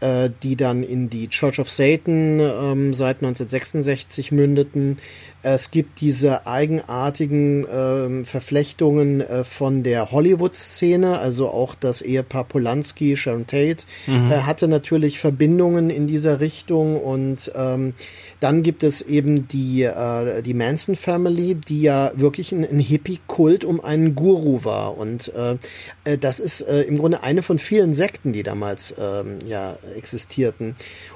äh, die dann in die Church of Satan ähm, seit 1966 mündeten. Es gibt diese eigenartigen äh, Verflechtungen äh, von der Hollywood-Szene, also auch das Ehepaar Polanski, Sharon Tate, mhm. äh, hatte natürlich Verbindungen in dieser Richtung und ähm, dann gibt es eben die, äh, die Manson Family, die ja wirklich ein, ein Hippie-Kult um einen Guru war und äh, äh das ist äh, im Grunde eine von vielen Sekten, die damals äh, ja existierten.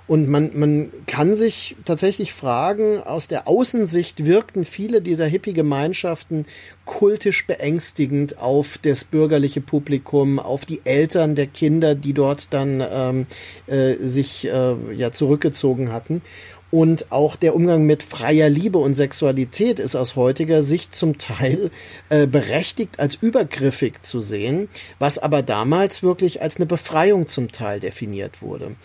Und man, man kann sich tatsächlich fragen, aus der Außensicht wirkten viele dieser Hippie-Gemeinschaften kultisch beängstigend auf das bürgerliche Publikum, auf die Eltern der Kinder, die dort dann ähm, äh, sich äh, ja zurückgezogen hatten. Und auch der Umgang mit freier Liebe und Sexualität ist aus heutiger Sicht zum Teil äh, berechtigt als übergriffig zu sehen, was aber damals wirklich als eine Befreiung zum Teil definiert wurde.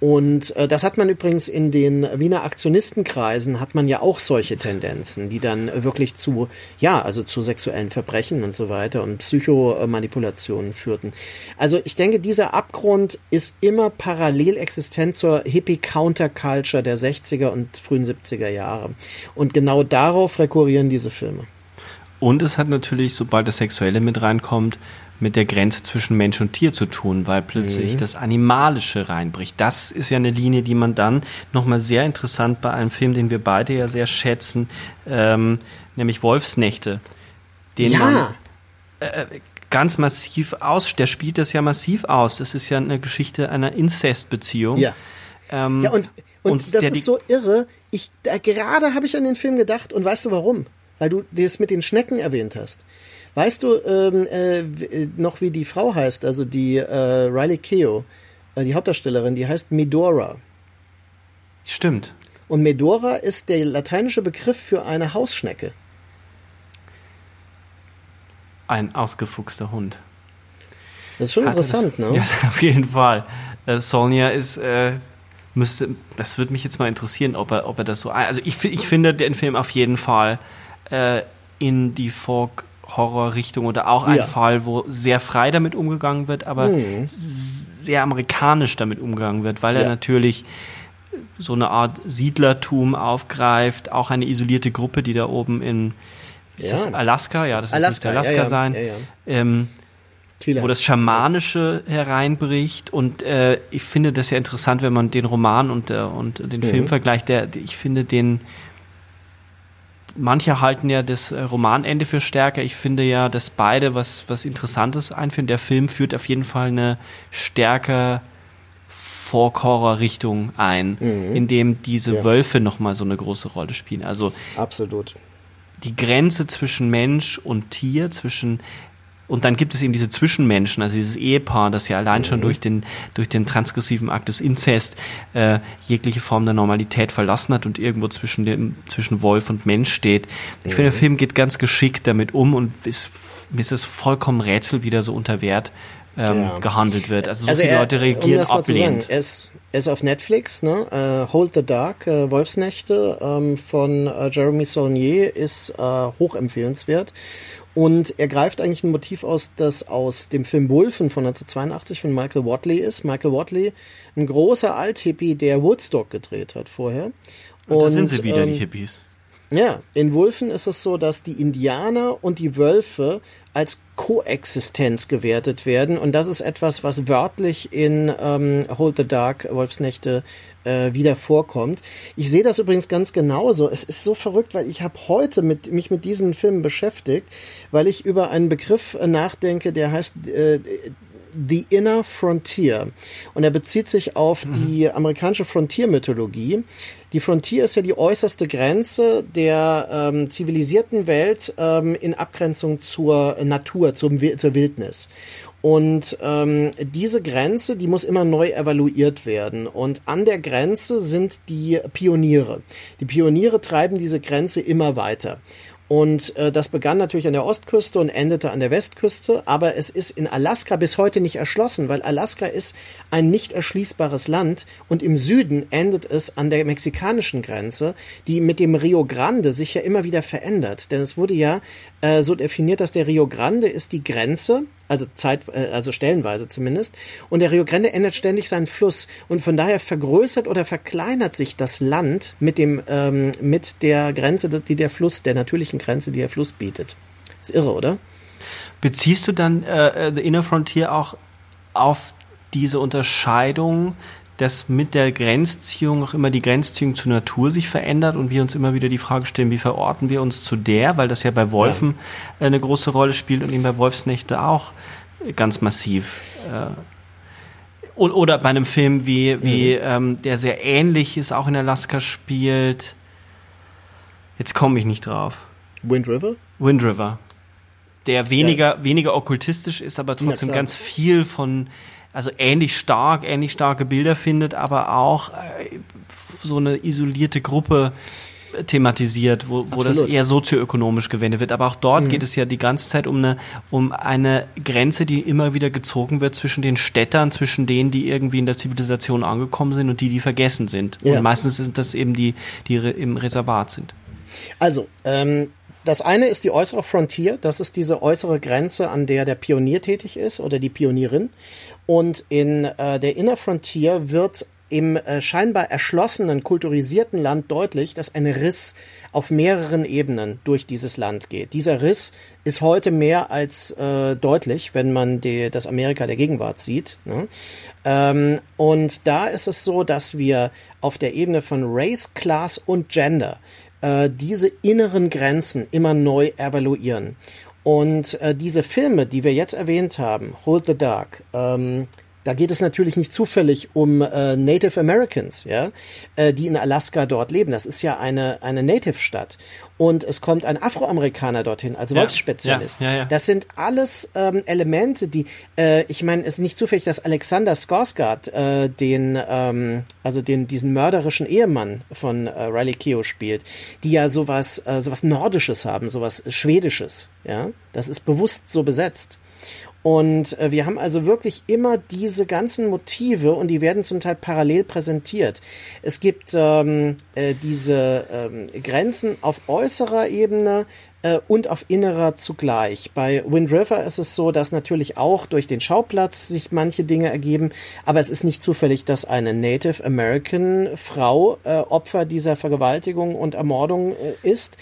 Und äh, das hat man übrigens in den Wiener Aktionistenkreisen hat man ja auch solche Tendenzen, die dann wirklich zu, ja, also zu sexuellen Verbrechen und so weiter und Psychomanipulationen führten. Also ich denke, dieser Abgrund ist immer parallel existent zur Hippie-Counterculture der 60er und frühen 70er Jahre. Und genau darauf rekurrieren diese Filme. Und es hat natürlich, sobald das Sexuelle mit reinkommt, mit der Grenze zwischen Mensch und Tier zu tun, weil plötzlich mhm. das Animalische reinbricht. Das ist ja eine Linie, die man dann nochmal sehr interessant bei einem Film, den wir beide ja sehr schätzen, ähm, nämlich Wolfsnächte, den ja. man äh, ganz massiv aus, der spielt das ja massiv aus. Das ist ja eine Geschichte einer Inzestbeziehung. Ja. Ähm, ja, und, und, und das ist so irre. Ich, da, gerade habe ich an den Film gedacht und weißt du warum? Weil du das mit den Schnecken erwähnt hast. Weißt du ähm, äh, noch, wie die Frau heißt, also die äh, Riley Keough, äh, die Hauptdarstellerin, die heißt Medora. Stimmt. Und Medora ist der lateinische Begriff für eine Hausschnecke. Ein ausgefuchster Hund. Das ist schon Hatte interessant, das, ne? Ja, [laughs] auf jeden Fall. Äh, Sonja ist, äh, müsste, das würde mich jetzt mal interessieren, ob er, ob er das so, also ich, ich finde den Film auf jeden Fall äh, in die Folk Horrorrichtung oder auch ein ja. Fall, wo sehr frei damit umgegangen wird, aber mhm. sehr amerikanisch damit umgegangen wird, weil ja. er natürlich so eine Art Siedlertum aufgreift, auch eine isolierte Gruppe, die da oben in ist ja. Alaska, ja, das Alaska, müsste Alaska sein, ähm, wo das Schamanische hereinbricht und äh, ich finde das ja interessant, wenn man den Roman und, äh, und den mhm. Film vergleicht, der, ich finde den manche halten ja das äh, Romanende für stärker. Ich finde ja, dass beide was, was Interessantes einführen. Der Film führt auf jeden Fall eine stärker Folk-Horror-Richtung ein, mhm. in dem diese ja. Wölfe nochmal so eine große Rolle spielen. Also absolut. Die Grenze zwischen Mensch und Tier, zwischen und dann gibt es eben diese Zwischenmenschen, also dieses Ehepaar, das ja allein mhm. schon durch den, durch den transgressiven Akt des Inzest äh, jegliche Form der Normalität verlassen hat und irgendwo zwischen, dem, zwischen Wolf und Mensch steht. Ich mhm. finde, der Film geht ganz geschickt damit um und ist, ist es vollkommen Rätsel, wie der so unter Wert ähm, ja. gehandelt wird. Also so also viele er, Leute reagieren um ablehnend. Er ist, er ist auf Netflix, ne? Uh, Hold the Dark, uh, Wolfsnächte ähm, von uh, Jeremy Saunier ist hochempfehlenswert. Und er greift eigentlich ein Motiv aus, das aus dem Film Wolfen von 1982 von Michael Watley ist. Michael Watley, ein großer Althippie, der Woodstock gedreht hat vorher. Und, da sind sie wieder, ähm, die Hippies. Ja, in Wolfen ist es so, dass die Indianer und die Wölfe als Koexistenz gewertet werden. Und das ist etwas, was wörtlich in ähm, Hold the Dark, Wolfsnächte, äh, wieder vorkommt. Ich sehe das übrigens ganz genauso. Es ist so verrückt, weil ich habe heute mit, mich mit diesen Filmen beschäftigt, weil ich über einen Begriff äh, nachdenke, der heißt äh, The Inner Frontier. Und er bezieht sich auf mhm. die amerikanische Frontier-Mythologie. Die Frontier ist ja die äußerste Grenze der ähm, zivilisierten Welt ähm, in Abgrenzung zur Natur, zum, zur Wildnis. Und ähm, diese Grenze, die muss immer neu evaluiert werden. Und an der Grenze sind die Pioniere. Die Pioniere treiben diese Grenze immer weiter. Und äh, das begann natürlich an der Ostküste und endete an der Westküste, aber es ist in Alaska bis heute nicht erschlossen, weil Alaska ist ein nicht erschließbares Land und im Süden endet es an der mexikanischen Grenze, die mit dem Rio Grande sich ja immer wieder verändert. Denn es wurde ja äh, so definiert, dass der Rio Grande ist die Grenze also Zeit, äh, also stellenweise zumindest. Und der Rio Grande ändert ständig seinen Fluss und von daher vergrößert oder verkleinert sich das Land mit dem ähm, mit der Grenze, die der Fluss, der natürlichen Grenze, die der Fluss bietet. Ist irre, oder? Beziehst du dann äh, äh The Inner Frontier auch auf diese Unterscheidung dass mit der Grenzziehung auch immer die Grenzziehung zur Natur sich verändert und wir uns immer wieder die Frage stellen, wie verorten wir uns zu der, weil das ja bei Wolfen ja. eine große Rolle spielt und eben bei Wolfsnächte auch ganz massiv. Äh, oder bei einem Film wie, wie mhm. ähm, der sehr ähnlich ist, auch in Alaska spielt. Jetzt komme ich nicht drauf. Wind River? Wind River. Der weniger, ja. weniger okkultistisch ist, aber trotzdem ganz viel von also ähnlich stark, ähnlich starke Bilder findet, aber auch äh, so eine isolierte Gruppe thematisiert, wo, wo das eher sozioökonomisch gewendet wird. Aber auch dort mhm. geht es ja die ganze Zeit um eine, um eine Grenze, die immer wieder gezogen wird zwischen den Städtern, zwischen denen, die irgendwie in der Zivilisation angekommen sind und die, die vergessen sind. Ja. Und meistens sind das eben die, die im Reservat sind. Also, ähm, das eine ist die äußere Frontier, das ist diese äußere Grenze, an der der Pionier tätig ist oder die Pionierin. Und in äh, der Inner Frontier wird im äh, scheinbar erschlossenen, kulturisierten Land deutlich, dass ein Riss auf mehreren Ebenen durch dieses Land geht. Dieser Riss ist heute mehr als äh, deutlich, wenn man die, das Amerika der Gegenwart sieht. Ne? Ähm, und da ist es so, dass wir auf der Ebene von Race, Class und Gender äh, diese inneren Grenzen immer neu evaluieren. Und äh, diese Filme, die wir jetzt erwähnt haben, Hold the Dark, ähm, da geht es natürlich nicht zufällig um äh, Native Americans, ja, äh, die in Alaska dort leben. Das ist ja eine, eine Native-Stadt. Und es kommt ein Afroamerikaner dorthin als Wolfsspezialist. Ja, ja, ja, das sind alles ähm, Elemente, die, äh, ich meine, es ist nicht zufällig, dass Alexander Skarsgård äh, den, ähm, also den, diesen mörderischen Ehemann von äh, Riley Keough spielt, die ja sowas, äh, sowas Nordisches haben, sowas Schwedisches, ja. Das ist bewusst so besetzt. Und äh, wir haben also wirklich immer diese ganzen Motive und die werden zum Teil parallel präsentiert. Es gibt ähm, äh, diese ähm, Grenzen auf äußerer Ebene äh, und auf innerer zugleich. Bei Wind River ist es so, dass natürlich auch durch den Schauplatz sich manche Dinge ergeben, aber es ist nicht zufällig, dass eine Native American Frau äh, Opfer dieser Vergewaltigung und Ermordung äh, ist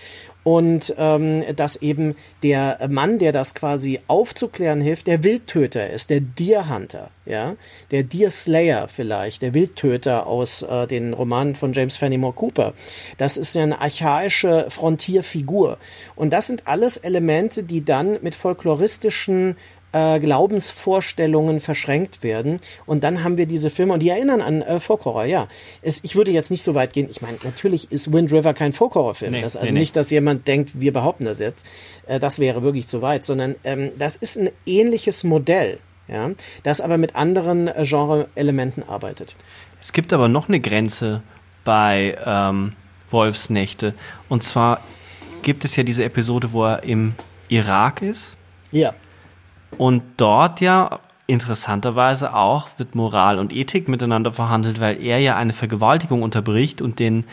und ähm, dass eben der Mann, der das quasi aufzuklären hilft, der Wildtöter ist, der Deer Hunter, ja, der Deer Slayer vielleicht, der Wildtöter aus äh, den Romanen von James Fenimore Cooper. Das ist eine archaische Frontierfigur und das sind alles Elemente, die dann mit folkloristischen äh, Glaubensvorstellungen verschränkt werden. Und dann haben wir diese Filme, und die erinnern an äh, Folk-Horror, ja. Es, ich würde jetzt nicht so weit gehen. Ich meine, natürlich ist Wind River kein Folk-Horror-Film. Nee, das also nee, nicht, dass jemand denkt, wir behaupten das jetzt. Äh, das wäre wirklich zu weit, sondern ähm, das ist ein ähnliches Modell, ja, das aber mit anderen äh, Genre-Elementen arbeitet. Es gibt aber noch eine Grenze bei ähm, Wolfsnächte. Und zwar gibt es ja diese Episode, wo er im Irak ist. Ja. Und dort ja interessanterweise auch wird Moral und Ethik miteinander verhandelt, weil er ja eine Vergewaltigung unterbricht und den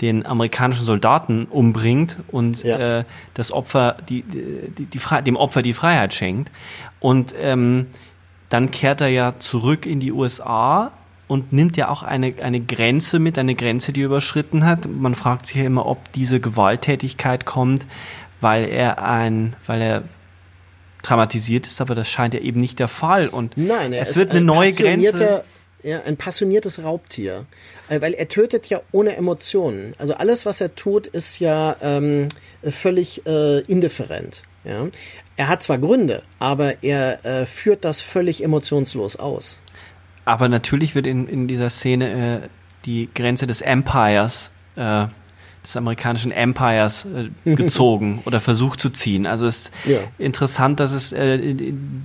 den amerikanischen Soldaten umbringt und ja. äh, das Opfer die, die, die dem Opfer die Freiheit schenkt und ähm, dann kehrt er ja zurück in die USA und nimmt ja auch eine, eine Grenze mit, eine Grenze, die er überschritten hat. Man fragt sich ja immer, ob diese Gewalttätigkeit kommt, weil er ein, weil er dramatisiert ist, aber das scheint ja eben nicht der Fall. Und Nein, es wird eine neue Grenze. Ja, ein passioniertes Raubtier. Äh, weil er tötet ja ohne Emotionen. Also alles, was er tut, ist ja ähm, völlig äh, indifferent. Ja? Er hat zwar Gründe, aber er äh, führt das völlig emotionslos aus. Aber natürlich wird in, in dieser Szene äh, die Grenze des Empires äh, des amerikanischen Empires äh, gezogen [laughs] oder versucht zu ziehen. Also es ist ja. interessant, dass es äh,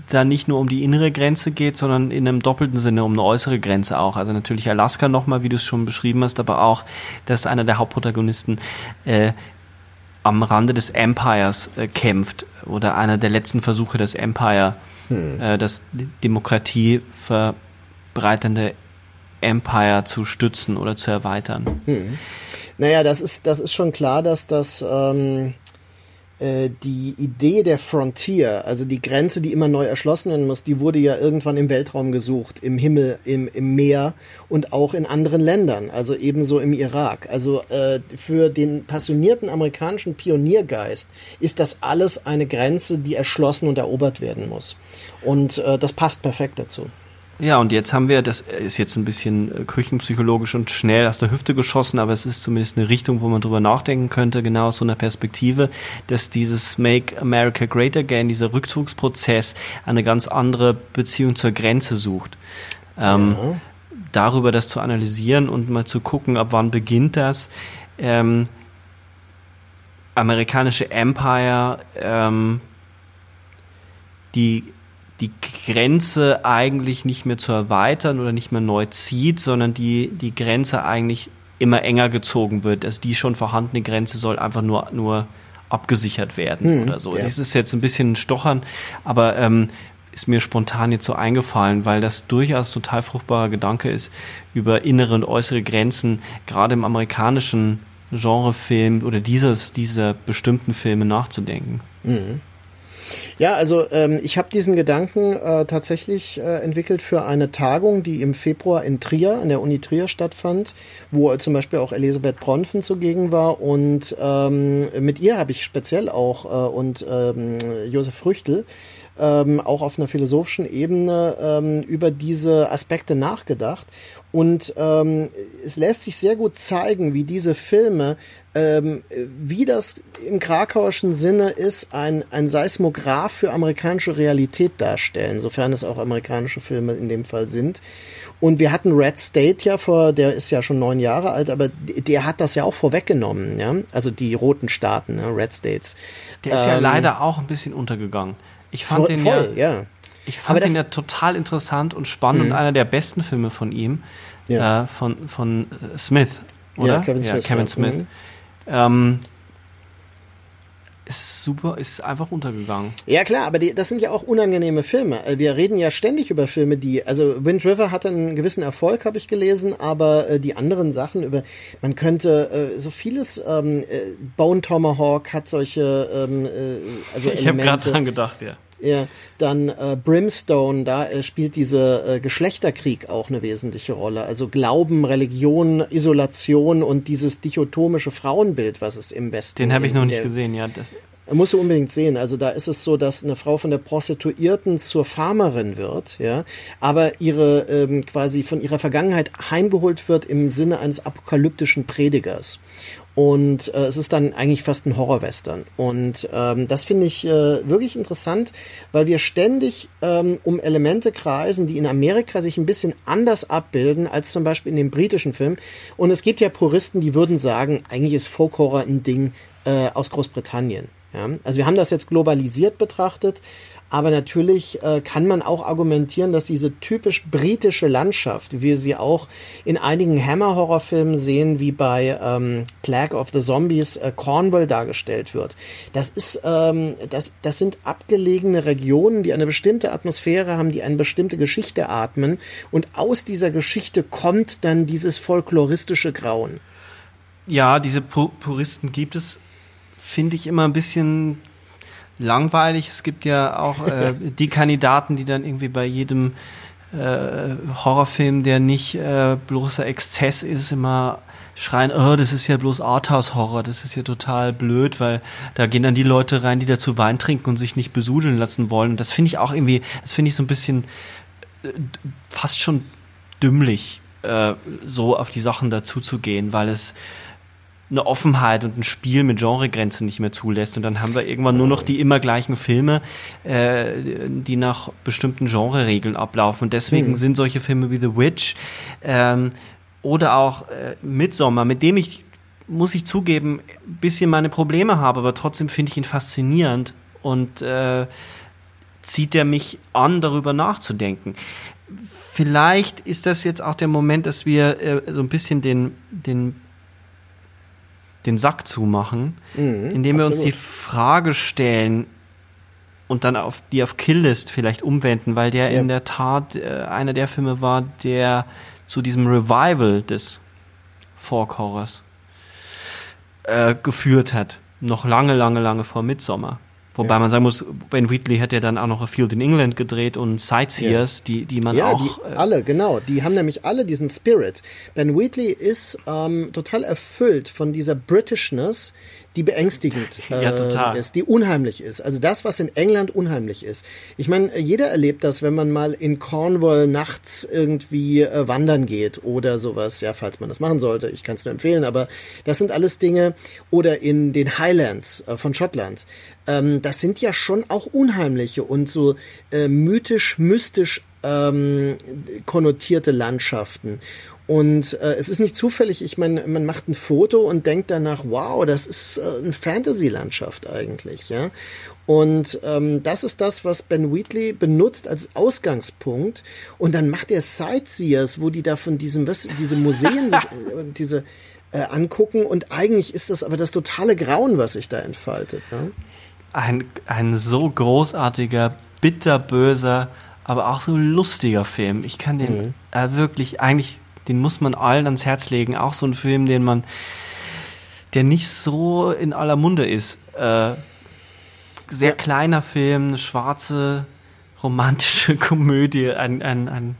da nicht nur um die innere Grenze geht, sondern in einem doppelten Sinne um eine äußere Grenze auch. Also natürlich Alaska nochmal, wie du es schon beschrieben hast, aber auch, dass einer der Hauptprotagonisten äh, am Rande des Empires äh, kämpft oder einer der letzten Versuche des Empire, hm. äh, das Demokratie verbreitende Empire zu stützen oder zu erweitern. Hm. Naja, das ist, das ist schon klar, dass das ähm, äh, die Idee der Frontier, also die Grenze, die immer neu erschlossen werden muss, die wurde ja irgendwann im Weltraum gesucht, im Himmel, im, im Meer und auch in anderen Ländern, also ebenso im Irak. Also äh, für den passionierten amerikanischen Pioniergeist ist das alles eine Grenze, die erschlossen und erobert werden muss. Und äh, das passt perfekt dazu. Ja, und jetzt haben wir, das ist jetzt ein bisschen äh, küchenpsychologisch und schnell aus der Hüfte geschossen, aber es ist zumindest eine Richtung, wo man drüber nachdenken könnte, genau aus so einer Perspektive, dass dieses Make America Great Again, dieser Rückzugsprozess, eine ganz andere Beziehung zur Grenze sucht. Ähm, ja. Darüber das zu analysieren und mal zu gucken, ab wann beginnt das. Ähm, amerikanische Empire, ähm, die die Grenze eigentlich nicht mehr zu erweitern oder nicht mehr neu zieht, sondern die, die Grenze eigentlich immer enger gezogen wird. Also die schon vorhandene Grenze soll einfach nur, nur abgesichert werden hm, oder so. Ja. Das ist jetzt ein bisschen ein Stochern, aber ähm, ist mir spontan jetzt so eingefallen, weil das durchaus total fruchtbarer Gedanke ist, über innere und äußere Grenzen, gerade im amerikanischen Genrefilm oder dieses, dieser bestimmten Filme nachzudenken. Mhm. Ja, also ähm, ich habe diesen Gedanken äh, tatsächlich äh, entwickelt für eine Tagung, die im Februar in Trier, an der Uni Trier stattfand, wo äh, zum Beispiel auch Elisabeth Bronfen zugegen war und ähm, mit ihr habe ich speziell auch äh, und ähm, Josef Früchtel ähm, auch auf einer philosophischen Ebene ähm, über diese Aspekte nachgedacht. Und ähm, es lässt sich sehr gut zeigen, wie diese Filme, ähm, wie das im krakauischen Sinne ist, ein, ein Seismograph für amerikanische Realität darstellen, sofern es auch amerikanische Filme in dem Fall sind. Und wir hatten Red State ja vor, der ist ja schon neun Jahre alt, aber der hat das ja auch vorweggenommen, ja. Also die roten Staaten, ne? Red States. Der ist ähm, ja leider auch ein bisschen untergegangen. Ich fand voll, den voll, ja, ja. Ich fand den ja total interessant und spannend mhm. und einer der besten Filme von ihm, ja. äh, von, von äh, Smith, oder? Ja, Kevin Smith. Kevin Smith. Mhm. Ähm, ist super, ist einfach untergegangen. Ja klar, aber die, das sind ja auch unangenehme Filme. Äh, wir reden ja ständig über Filme, die, also Wind River hatte einen gewissen Erfolg, habe ich gelesen, aber äh, die anderen Sachen über, man könnte äh, so vieles, ähm, äh, Bone Tomahawk hat solche, ähm, äh, also [laughs] Ich habe gerade dran gedacht, ja. Ja, dann äh, Brimstone, da äh, spielt dieser äh, Geschlechterkrieg auch eine wesentliche Rolle. Also Glauben, Religion, Isolation und dieses dichotomische Frauenbild, was es im Westen. Den habe ich noch nicht gesehen, ja. Das Musst du unbedingt sehen. Also da ist es so, dass eine Frau von der Prostituierten zur Farmerin wird, ja, aber ihre ähm, quasi von ihrer Vergangenheit heimgeholt wird im Sinne eines apokalyptischen Predigers. Und äh, es ist dann eigentlich fast ein Horrorwestern. Und ähm, das finde ich äh, wirklich interessant, weil wir ständig ähm, um Elemente kreisen, die in Amerika sich ein bisschen anders abbilden als zum Beispiel in dem britischen Film. Und es gibt ja Puristen, die würden sagen, eigentlich ist Folk Horror ein Ding äh, aus Großbritannien. Ja? Also wir haben das jetzt globalisiert betrachtet, aber natürlich äh, kann man auch argumentieren, dass diese typisch britische Landschaft, wie wir sie auch in einigen Hammer-Horrorfilmen sehen, wie bei ähm, Plague of the Zombies äh, Cornwall dargestellt wird, das ist, ähm, das, das sind abgelegene Regionen, die eine bestimmte Atmosphäre haben, die eine bestimmte Geschichte atmen und aus dieser Geschichte kommt dann dieses folkloristische Grauen. Ja, diese Puristen gibt es finde ich immer ein bisschen langweilig. Es gibt ja auch äh, [laughs] die Kandidaten, die dann irgendwie bei jedem äh, Horrorfilm, der nicht äh, bloßer Exzess ist, immer schreien, oh, das ist ja bloß Arthouse-Horror, das ist ja total blöd, weil da gehen dann die Leute rein, die dazu Wein trinken und sich nicht besudeln lassen wollen. Und das finde ich auch irgendwie, das finde ich so ein bisschen äh, fast schon dümmlich, äh, so auf die Sachen dazuzugehen, weil es eine Offenheit und ein Spiel mit Genregrenzen nicht mehr zulässt. Und dann haben wir irgendwann nur noch die immer gleichen Filme, äh, die nach bestimmten Genreregeln ablaufen. Und deswegen mhm. sind solche Filme wie The Witch ähm, oder auch äh, Midsommar, mit dem ich, muss ich zugeben, ein bisschen meine Probleme habe, aber trotzdem finde ich ihn faszinierend und äh, zieht er mich an, darüber nachzudenken. Vielleicht ist das jetzt auch der Moment, dass wir äh, so ein bisschen den, den den Sack zumachen, mhm, indem wir absolut. uns die Frage stellen und dann auf die auf Killlist vielleicht umwenden, weil der ja. in der Tat äh, einer der Filme war, der zu diesem Revival des Folk Horrors äh, geführt hat. Noch lange, lange, lange vor Midsommer. Wobei ja. man sagen muss, Ben Wheatley hat ja dann auch noch A Field in England gedreht und Sightseers, ja. die, die man ja, auch. Die, äh, alle, genau. Die haben nämlich alle diesen Spirit. Ben Wheatley ist ähm, total erfüllt von dieser Britishness, die beängstigend äh, [laughs] ja, ist, die unheimlich ist. Also das, was in England unheimlich ist. Ich meine, jeder erlebt das, wenn man mal in Cornwall nachts irgendwie äh, wandern geht oder sowas, ja, falls man das machen sollte. Ich kann es nur empfehlen, aber das sind alles Dinge. Oder in den Highlands äh, von Schottland. Ähm, das sind ja schon auch unheimliche und so äh, mythisch, mystisch ähm, konnotierte Landschaften. Und äh, es ist nicht zufällig, ich meine, man macht ein Foto und denkt danach, wow, das ist äh, eine Fantasy-Landschaft eigentlich, ja. Und ähm, das ist das, was Ben Wheatley benutzt als Ausgangspunkt. Und dann macht er Sightseers, wo die da von diesem, was, diese Museen sich, [laughs] äh, diese äh, angucken. Und eigentlich ist das aber das totale Grauen, was sich da entfaltet. Ne? Ein, ein so großartiger, bitterböser, aber auch so lustiger Film. Ich kann den mhm. äh, wirklich eigentlich den muss man allen ans Herz legen. Auch so ein Film, den man, der nicht so in aller Munde ist. Äh, sehr ja. kleiner Film, eine schwarze, romantische [laughs] Komödie, ein, ein, ein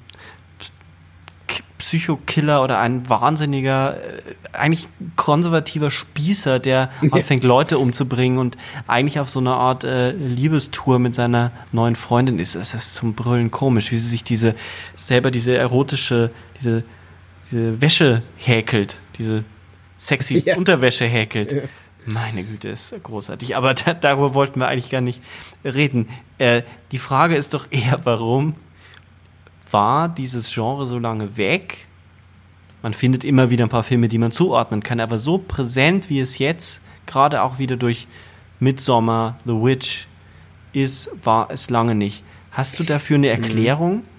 Psychokiller oder ein wahnsinniger, äh, eigentlich konservativer Spießer, der [laughs] anfängt, Leute umzubringen und eigentlich auf so einer Art äh, Liebestour mit seiner neuen Freundin ist. Es ist zum Brüllen komisch, wie sie sich diese, selber diese erotische, diese diese Wäsche häkelt, diese sexy ja. Unterwäsche häkelt. Ja. Meine Güte, ist großartig. Aber da, darüber wollten wir eigentlich gar nicht reden. Äh, die Frage ist doch eher, warum war dieses Genre so lange weg? Man findet immer wieder ein paar Filme, die man zuordnen kann, aber so präsent, wie es jetzt gerade auch wieder durch Midsommar, The Witch ist, war es lange nicht. Hast du dafür eine mhm. Erklärung? Mhm.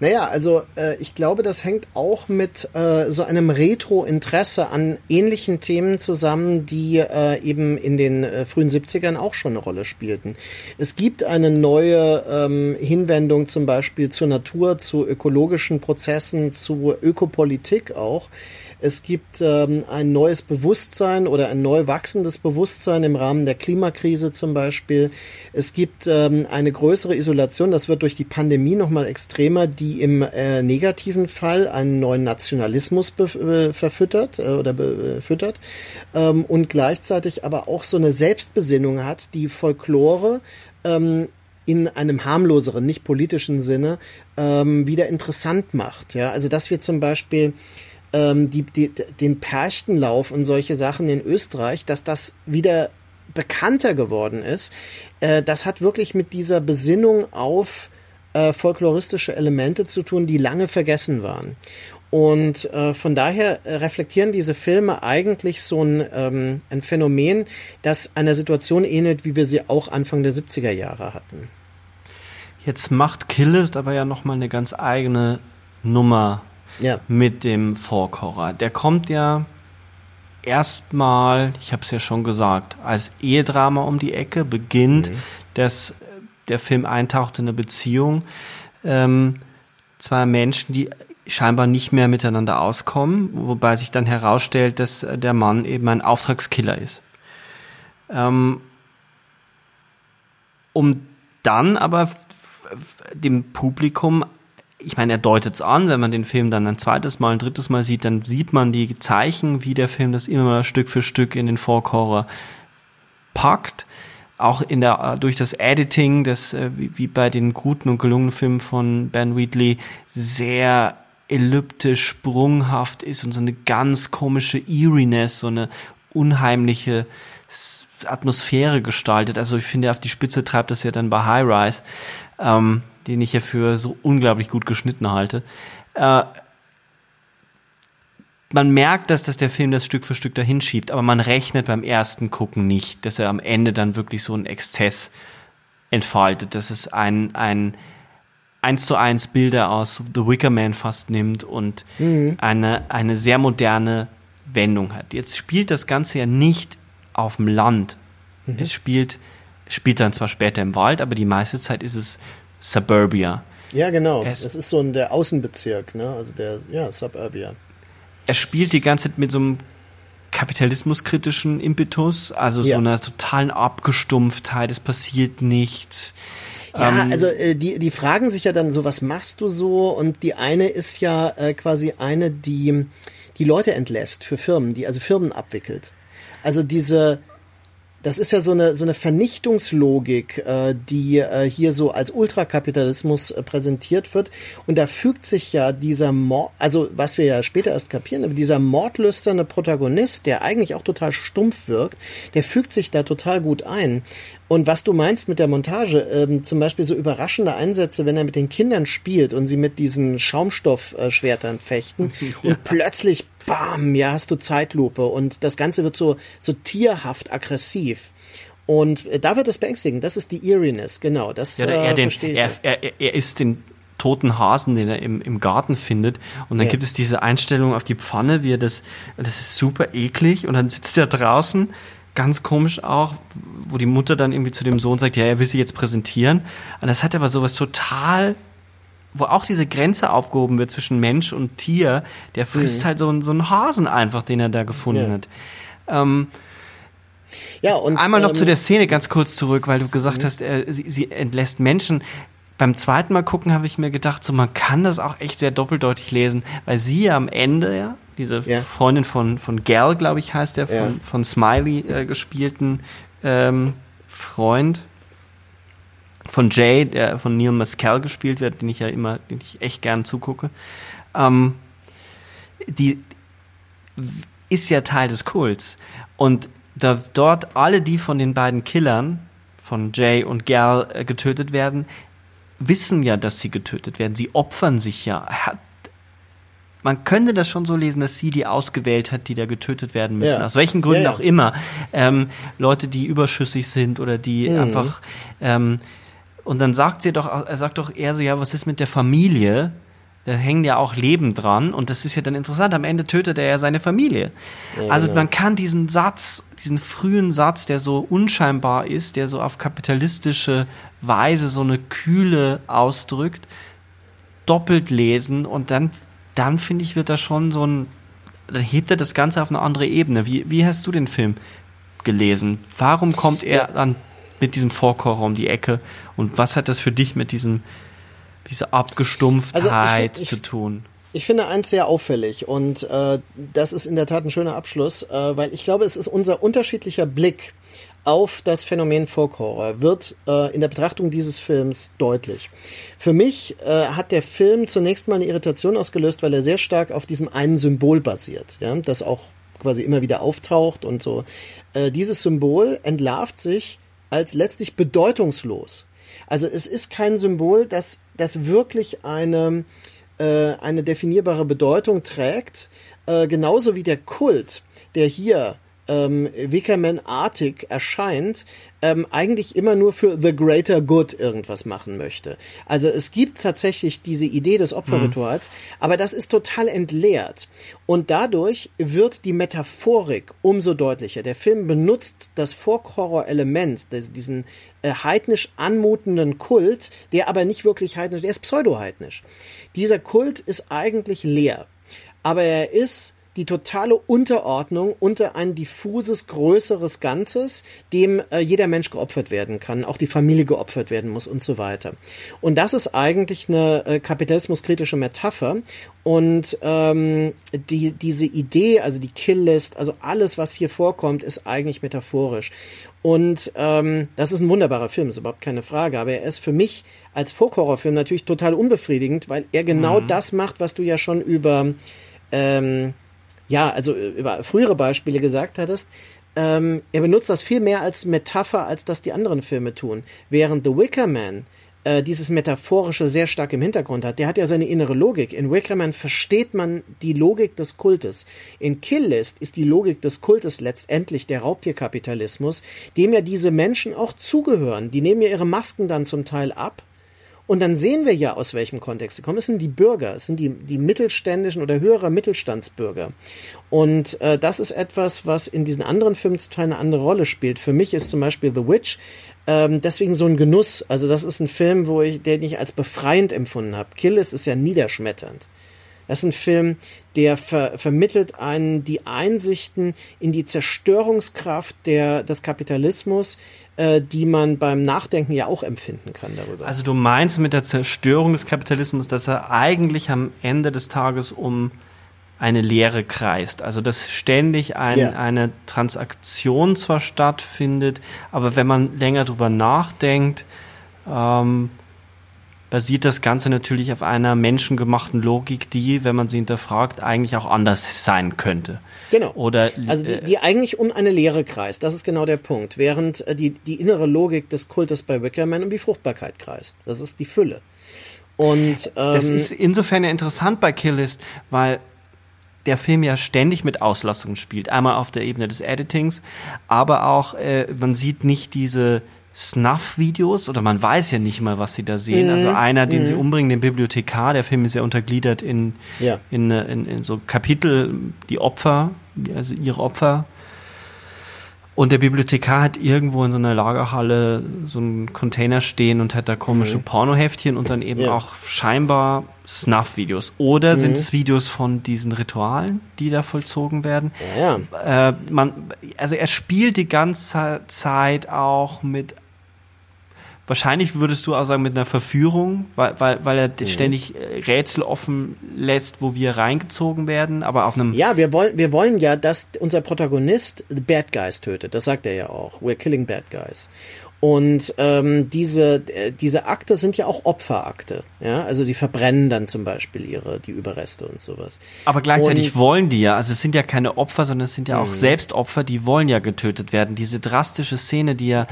Naja, also äh, ich glaube, das hängt auch mit äh, so einem Retro-Interesse an ähnlichen Themen zusammen, die äh, eben in den äh, frühen 70ern auch schon eine Rolle spielten. Es gibt eine neue ähm, Hinwendung zum Beispiel zur Natur, zu ökologischen Prozessen, zu Ökopolitik auch. Es gibt ähm, ein neues Bewusstsein oder ein neu wachsendes Bewusstsein im Rahmen der Klimakrise zum Beispiel. Es gibt ähm, eine größere Isolation, das wird durch die Pandemie nochmal extremer, die im äh, negativen Fall einen neuen Nationalismus äh, verfüttert äh, oder befüttert ähm, und gleichzeitig aber auch so eine Selbstbesinnung hat, die Folklore ähm, in einem harmloseren, nicht politischen Sinne ähm, wieder interessant macht. Ja, also dass wir zum Beispiel ähm, die, die, den Perchtenlauf und solche Sachen in Österreich, dass das wieder bekannter geworden ist, äh, das hat wirklich mit dieser Besinnung auf äh, folkloristische Elemente zu tun, die lange vergessen waren. Und äh, von daher reflektieren diese Filme eigentlich so ein, ähm, ein Phänomen, das einer Situation ähnelt, wie wir sie auch Anfang der 70er Jahre hatten. Jetzt macht Killist aber ja nochmal eine ganz eigene Nummer ja. mit dem Horror. Der kommt ja erstmal, ich habe es ja schon gesagt, als Ehedrama um die Ecke, beginnt, mhm. dass der Film eintaucht in eine Beziehung. Ähm, zwei Menschen, die scheinbar nicht mehr miteinander auskommen, wobei sich dann herausstellt, dass der Mann eben ein Auftragskiller ist. Ähm, um dann aber dem Publikum ich meine, er deutet es an, wenn man den Film dann ein zweites Mal, ein drittes Mal sieht, dann sieht man die Zeichen, wie der Film das immer Stück für Stück in den Folk Horror packt. Auch in der, durch das Editing, das äh, wie bei den guten und gelungenen Filmen von Ben Wheatley sehr elliptisch, sprunghaft ist und so eine ganz komische Eeriness, so eine unheimliche Atmosphäre gestaltet. Also ich finde, auf die Spitze treibt das ja dann bei High Rise. Ähm, den ich ja für so unglaublich gut geschnitten halte. Äh, man merkt, dass, dass der Film das Stück für Stück dahin schiebt, aber man rechnet beim ersten Gucken nicht, dass er am Ende dann wirklich so einen Exzess entfaltet, dass es ein, ein eins zu eins Bilder aus The Wicker Man fast nimmt und mhm. eine, eine sehr moderne Wendung hat. Jetzt spielt das Ganze ja nicht auf dem Land. Mhm. Es spielt, spielt dann zwar später im Wald, aber die meiste Zeit ist es Suburbia. Ja, genau. Es, das ist so ein, der Außenbezirk, ne? Also der, ja, Suburbia. Er spielt die ganze Zeit mit so einem kapitalismuskritischen Impetus, also ja. so einer totalen Abgestumpftheit, es passiert nichts. Ja, ähm, also äh, die, die fragen sich ja dann so, was machst du so? Und die eine ist ja äh, quasi eine, die die Leute entlässt für Firmen, die also Firmen abwickelt. Also diese, das ist ja so eine, so eine Vernichtungslogik, äh, die äh, hier so als Ultrakapitalismus äh, präsentiert wird. Und da fügt sich ja dieser Mord, also was wir ja später erst kapieren, aber dieser mordlüsterne Protagonist, der eigentlich auch total stumpf wirkt, der fügt sich da total gut ein. Und was du meinst mit der Montage, ähm, zum Beispiel so überraschende Einsätze, wenn er mit den Kindern spielt und sie mit diesen Schaumstoffschwertern fechten [laughs] ja. und plötzlich, bam, ja, hast du Zeitlupe und das Ganze wird so, so tierhaft aggressiv. Und äh, da wird es beängstigend. Das ist die Eeriness, genau. Das ja, er, äh, den, er, er, er ist den toten Hasen, den er im, im Garten findet. Und dann ja. gibt es diese Einstellung auf die Pfanne, wie er das, das ist super eklig. Und dann sitzt er draußen, ganz komisch auch, wo die Mutter dann irgendwie zu dem Sohn sagt, ja, er will sie jetzt präsentieren. Und das hat aber sowas total wo auch diese Grenze aufgehoben wird zwischen Mensch und Tier, der frisst mhm. halt so, so einen Hasen einfach, den er da gefunden ja. hat. Ähm, ja, und einmal noch ähm, zu der Szene ganz kurz zurück, weil du gesagt mhm. hast, er, sie, sie entlässt Menschen beim zweiten Mal gucken habe ich mir gedacht, so man kann das auch echt sehr doppeldeutig lesen, weil sie ja am Ende ja diese ja. Freundin von von Gal, glaube ich, heißt der von ja. von Smiley äh, gespielten ähm, Freund von Jay, der von Neil Mescal gespielt wird, den ich ja immer, den ich echt gern zugucke. Ähm, die ist ja Teil des Kults und da dort alle die von den beiden Killern von Jay und Gal äh, getötet werden, wissen ja, dass sie getötet werden. Sie opfern sich ja. Man könnte das schon so lesen, dass sie die ausgewählt hat, die da getötet werden müssen. Ja. Aus welchen Gründen ja, ja. auch immer. Ähm, Leute, die überschüssig sind oder die mhm. einfach. Ähm, und dann sagt sie doch, er sagt doch eher so, ja, was ist mit der Familie? Da hängen ja auch Leben dran und das ist ja dann interessant. Am Ende tötet er ja seine Familie. Ja, also genau. man kann diesen Satz, diesen frühen Satz, der so unscheinbar ist, der so auf kapitalistische Weise so eine Kühle ausdrückt, doppelt lesen und dann, dann finde ich, wird da schon so ein, dann hebt er das Ganze auf eine andere Ebene. Wie, wie hast du den Film gelesen? Warum kommt er dann mit diesem Vorkocher um die Ecke und was hat das für dich mit diesem diese Abgestumpftheit also ich, ich, zu tun. Ich finde eins sehr auffällig und äh, das ist in der Tat ein schöner Abschluss, äh, weil ich glaube, es ist unser unterschiedlicher Blick auf das Phänomen Folk Horror wird äh, in der Betrachtung dieses Films deutlich. Für mich äh, hat der Film zunächst mal eine Irritation ausgelöst, weil er sehr stark auf diesem einen Symbol basiert, ja, das auch quasi immer wieder auftaucht und so. Äh, dieses Symbol entlarvt sich als letztlich bedeutungslos. Also es ist kein Symbol, das, das wirklich eine, äh, eine definierbare Bedeutung trägt, äh, genauso wie der Kult, der hier ähm, Wickerman-artig erscheint, ähm, eigentlich immer nur für the greater good irgendwas machen möchte. Also es gibt tatsächlich diese Idee des Opferrituals, mhm. aber das ist total entleert. Und dadurch wird die Metaphorik umso deutlicher. Der Film benutzt das Folk-Horror-Element, diesen äh, heidnisch anmutenden Kult, der aber nicht wirklich heidnisch, der ist pseudo-heidnisch. Dieser Kult ist eigentlich leer. Aber er ist die totale Unterordnung unter ein diffuses, größeres Ganzes, dem äh, jeder Mensch geopfert werden kann, auch die Familie geopfert werden muss und so weiter. Und das ist eigentlich eine äh, kapitalismuskritische Metapher. Und ähm, die, diese Idee, also die Killlist, also alles, was hier vorkommt, ist eigentlich metaphorisch. Und ähm, das ist ein wunderbarer Film, ist überhaupt keine Frage. Aber er ist für mich als Folk-Horror-Film natürlich total unbefriedigend, weil er genau mhm. das macht, was du ja schon über ähm, ja, also äh, über frühere Beispiele gesagt hattest, ähm, er benutzt das viel mehr als Metapher, als das die anderen Filme tun. Während The Wicker Man äh, dieses Metaphorische sehr stark im Hintergrund hat. Der hat ja seine innere Logik. In Wicker Man versteht man die Logik des Kultes. In Kill List ist die Logik des Kultes letztendlich der Raubtierkapitalismus, dem ja diese Menschen auch zugehören. Die nehmen ja ihre Masken dann zum Teil ab und dann sehen wir ja, aus welchem Kontext sie kommen. Es sind die Bürger, es sind die, die mittelständischen oder höherer Mittelstandsbürger. Und äh, das ist etwas, was in diesen anderen Filmen Teil eine andere Rolle spielt. Für mich ist zum Beispiel The Witch ähm, deswegen so ein Genuss. Also das ist ein Film, wo ich, den ich als befreiend empfunden habe. Kill ist, ist ja niederschmetternd. Das ist ein Film, der ver vermittelt einen die Einsichten in die Zerstörungskraft der, des Kapitalismus, äh, die man beim Nachdenken ja auch empfinden kann darüber. Also du meinst mit der Zerstörung des Kapitalismus, dass er eigentlich am Ende des Tages um eine Lehre kreist. Also dass ständig ein, yeah. eine Transaktion zwar stattfindet, aber wenn man länger drüber nachdenkt, ähm, basiert das Ganze natürlich auf einer menschengemachten Logik, die, wenn man sie hinterfragt, eigentlich auch anders sein könnte. Genau. Oder, Also die, äh, die eigentlich um eine Lehre kreist. Das ist genau der Punkt. Während äh, die, die innere Logik des Kultes bei Wickerman um die Fruchtbarkeit kreist. Das ist die Fülle. Und ähm, Das ist insofern ja interessant bei Killist, weil der Film ja ständig mit Auslassungen spielt. Einmal auf der Ebene des Editings, aber auch, äh, man sieht nicht diese Snuff-Videos oder man weiß ja nicht mal, was sie da sehen. Also Mhm. einer, den sie umbringen, den Bibliothekar, der Film ist ja untergliedert in, Ja. in, äh, in, in so Kapitel, die Opfer, also ihre Opfer. Und der Bibliothekar hat irgendwo in so einer Lagerhalle so einen Container stehen und hat da komische Pornoheftchen und dann eben Mhm. Ja. auch scheinbar Snuff-Videos. Oder sind es Videos von diesen Ritualen, die da vollzogen werden? ja. Äh, man, also er spielt die ganze Zeit auch mit Wahrscheinlich würdest du auch sagen mit einer Verführung, weil, weil, weil er Mhm. ständig äh, Rätsel offen lässt, wo wir reingezogen werden, aber auf einem Ja, wir wollen, wir wollen ja, dass unser Protagonist Bad Guys tötet. Das sagt er ja auch. We're killing bad guys. Und ähm, diese, äh, diese Akte sind ja auch Opferakte. Ja, also die verbrennen dann zum Beispiel ihre, die Überreste und sowas. Aber gleichzeitig Und- wollen die ja, also es sind ja keine Opfer, sondern es sind ja auch selbst Opfer, die wollen ja getötet werden. Diese drastische Szene, die ja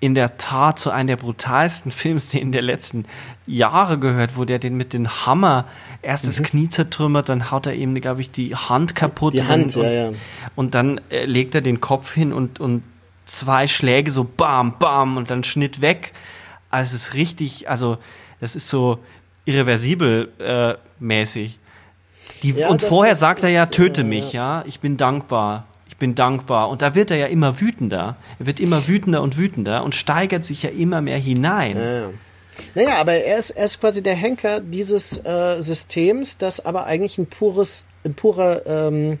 in der Tat zu einer der brutalsten [laughs] Filmszenen der letzten Jahre gehört, wo der den mit dem Hammer erst Mhm. das Knie zertrümmert, dann haut er ihm, glaube ich, die Hand kaputt. Die Hand, und, ja, ja. Und dann äh, legt er den Kopf hin und, und zwei Schläge so bam, bam und dann Schnitt weg. Also es ist richtig, also das ist so irreversibel äh, mäßig. Die, Ja, und vorher das sagt er ja, ist, töte äh, mich, ja. Ich bin dankbar. Bin dankbar. Und da wird er ja immer wütender. Er wird immer wütender und wütender und steigert sich ja immer mehr hinein. Ja. Naja, aber er ist, er ist quasi der Henker dieses äh, Systems, das aber eigentlich ein pures, ein purer, ähm,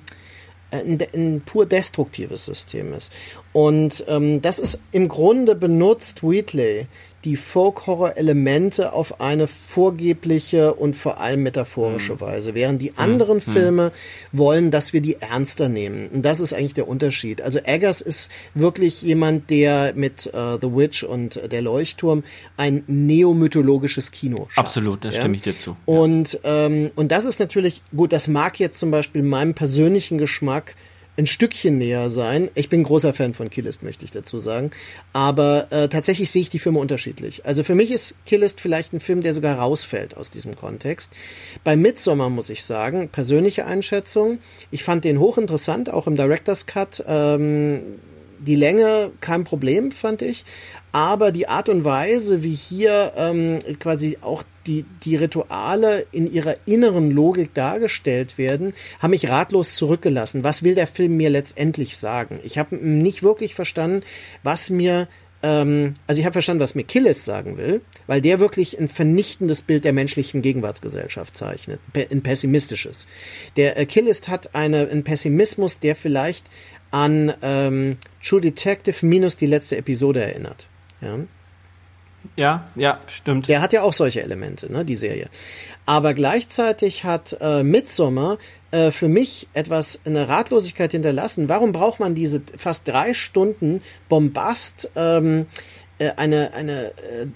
ein, ein pur destruktives System ist. Und ähm, das ist im Grunde benutzt Wheatley die Folk-Horror-Elemente auf eine vorgebliche und vor allem metaphorische Weise, während die anderen Filme wollen, dass wir die ernster nehmen. Und das ist eigentlich der Unterschied. Also Eggers ist wirklich jemand, der mit äh, The Witch und äh, der Leuchtturm ein neomythologisches Kino schafft. Absolut, da stimme ich dir zu. Und, ähm, und das ist natürlich, gut, das mag jetzt zum Beispiel meinem persönlichen Geschmack ein Stückchen näher sein. Ich bin großer Fan von Killist, möchte ich dazu sagen. Aber äh, tatsächlich sehe ich die Filme unterschiedlich. Also für mich ist Killist vielleicht ein Film, der sogar rausfällt aus diesem Kontext. Bei Midsommar muss ich sagen, persönliche Einschätzung, ich fand den hochinteressant, auch im Director's Cut. Ähm, die Länge kein Problem, fand ich. Aber die Art und Weise, wie hier ähm, quasi auch die, die Rituale in ihrer inneren Logik dargestellt werden, haben mich ratlos zurückgelassen. Was will der Film mir letztendlich sagen? Ich habe nicht wirklich verstanden, was mir ähm, also ich habe verstanden, was mir Killis sagen will, weil der wirklich ein vernichtendes Bild der menschlichen Gegenwartsgesellschaft zeichnet, ein pessimistisches. Der äh, Killis hat eine, einen Pessimismus, der vielleicht an ähm, True Detective minus die letzte Episode erinnert. Ja? Ja, ja, stimmt. Der hat ja auch solche Elemente, ne, die Serie. Aber gleichzeitig hat äh, Midsommar äh, für mich etwas eine Ratlosigkeit hinterlassen. Warum braucht man diese fast drei Stunden Bombast, ähm, äh, eine, eine äh,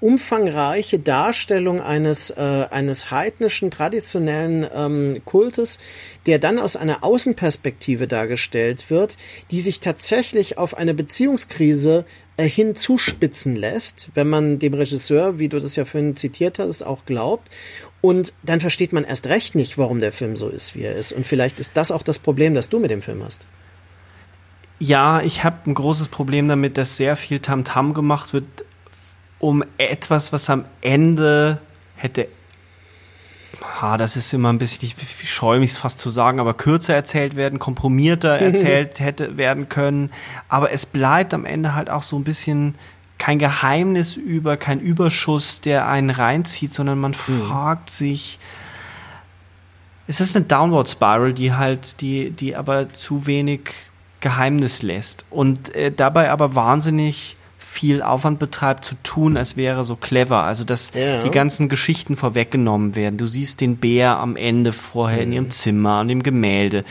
umfangreiche Darstellung eines, äh, eines heidnischen, traditionellen ähm, Kultes, der dann aus einer Außenperspektive dargestellt wird, die sich tatsächlich auf eine Beziehungskrise äh, hin zuspitzen lässt, wenn man dem Regisseur, wie du das ja vorhin zitiert hast, auch glaubt. Und dann versteht man erst recht nicht, warum der Film so ist, wie er ist. Und vielleicht ist das auch das Problem, das du mit dem Film hast. Ja, ich habe ein großes Problem damit, dass sehr viel Tamtam gemacht wird, um etwas, was am Ende hätte. Ha, das ist immer ein bisschen, ich scheue mich fast zu sagen, aber kürzer erzählt werden, komprimierter [laughs] erzählt hätte werden können. Aber es bleibt am Ende halt auch so ein bisschen kein Geheimnis über, kein Überschuss, der einen reinzieht, sondern man fragt sich, es ist eine Downward Spiral, die halt, die, die aber zu wenig Geheimnis lässt und äh, dabei aber wahnsinnig viel Aufwand betreibt zu tun, als wäre so clever. Also dass Ja. die ganzen Geschichten vorweggenommen werden. Du siehst den Bär am Ende vorher in ihrem Zimmer, an dem Gemälde.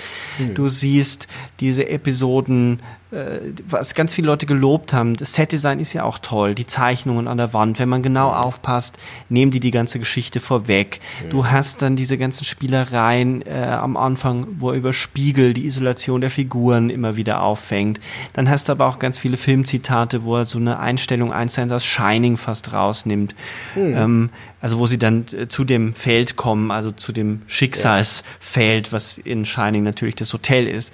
Du siehst diese Episoden was ganz viele Leute gelobt haben, das Setdesign ist ja auch toll, die Zeichnungen an der Wand, wenn man genau aufpasst, nehmen die die ganze Geschichte vorweg. Du hast dann diese ganzen Spielereien äh, am Anfang, wo er über Spiegel die Isolation der Figuren immer wieder auffängt. Dann hast du aber auch ganz viele Filmzitate, wo er so eine Einstellung eins zu eins aus Shining fast rausnimmt. Mhm. Ähm, also wo sie dann äh, zu dem Feld kommen, also zu dem Schicksalsfeld, was in Shining natürlich das Hotel ist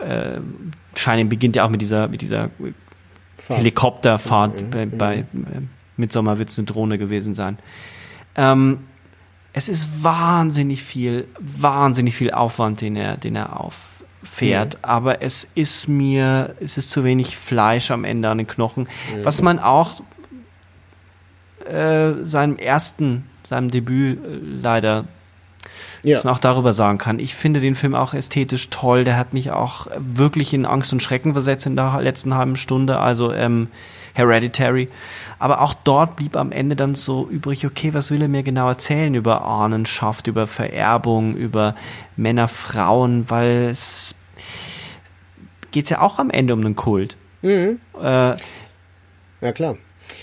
äh, Shining beginnt ja auch mit dieser, mit dieser Helikopterfahrt. Mhm. Bei, bei äh, Midsommar wird es eine Drohne gewesen sein. Ähm, es ist wahnsinnig viel, wahnsinnig viel Aufwand, den er, den er auffährt. Mhm. Aber es ist mir, es ist zu wenig Fleisch am Ende an den Knochen. Mhm. Was man auch äh, seinem ersten, seinem Debüt äh, leider ja. dass man auch darüber sagen kann. Ich finde den Film auch ästhetisch toll. Der hat mich auch wirklich in Angst und Schrecken versetzt in der letzten halben Stunde. Also ähm, Hereditary. Aber auch dort blieb am Ende dann so übrig, okay, was will er mir genau erzählen über Ahnenschaft, über Vererbung, über Männer, Frauen, weil es geht ja auch am Ende um einen Kult. Mhm. Äh, ja, klar.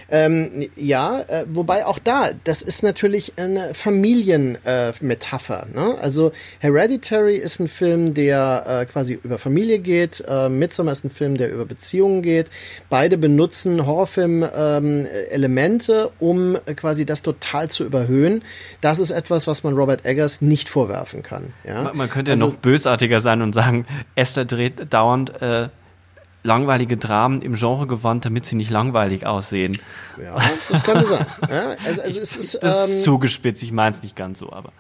Ähm, ja, äh, wobei auch da, das ist natürlich eine Familienmetapher. Äh, ne? Also Hereditary ist ein Film, der äh, quasi über Familie geht. Äh, Midsommar ist ein Film, der über Beziehungen geht. Beide benutzen Horrorfilm-Elemente, ähm, um quasi das total zu überhöhen. Das ist etwas, was man Robert Eggers nicht vorwerfen kann. Ja? Man, man könnte ja also, noch bösartiger sein und sagen, Esther dreht dauernd äh, langweilige Dramen im Genre gewandt, damit sie nicht langweilig aussehen. Ja, das könnte sein. Ja, also, also es ist, das ist ähm, zugespitzt, ich meine es nicht ganz so, aber.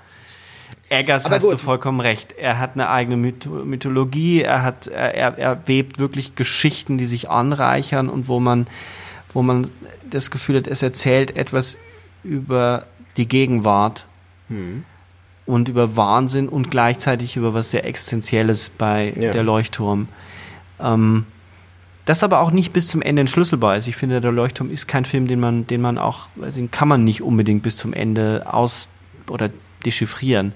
Eggers aber hast gut. du vollkommen recht. Er hat eine eigene Mythologie, er hat, er, er webt wirklich Geschichten, die sich anreichern und wo man, wo man das Gefühl hat, es erzählt etwas über die Gegenwart hm. und über Wahnsinn und gleichzeitig über was sehr Existenzielles bei ja. der Leuchtturm. Ähm, das aber auch nicht bis zum Ende entschlüsselbar ist. Ich finde, der Leuchtturm ist kein Film, den man, den man auch, den kann man nicht unbedingt bis zum Ende aus oder dechiffrieren.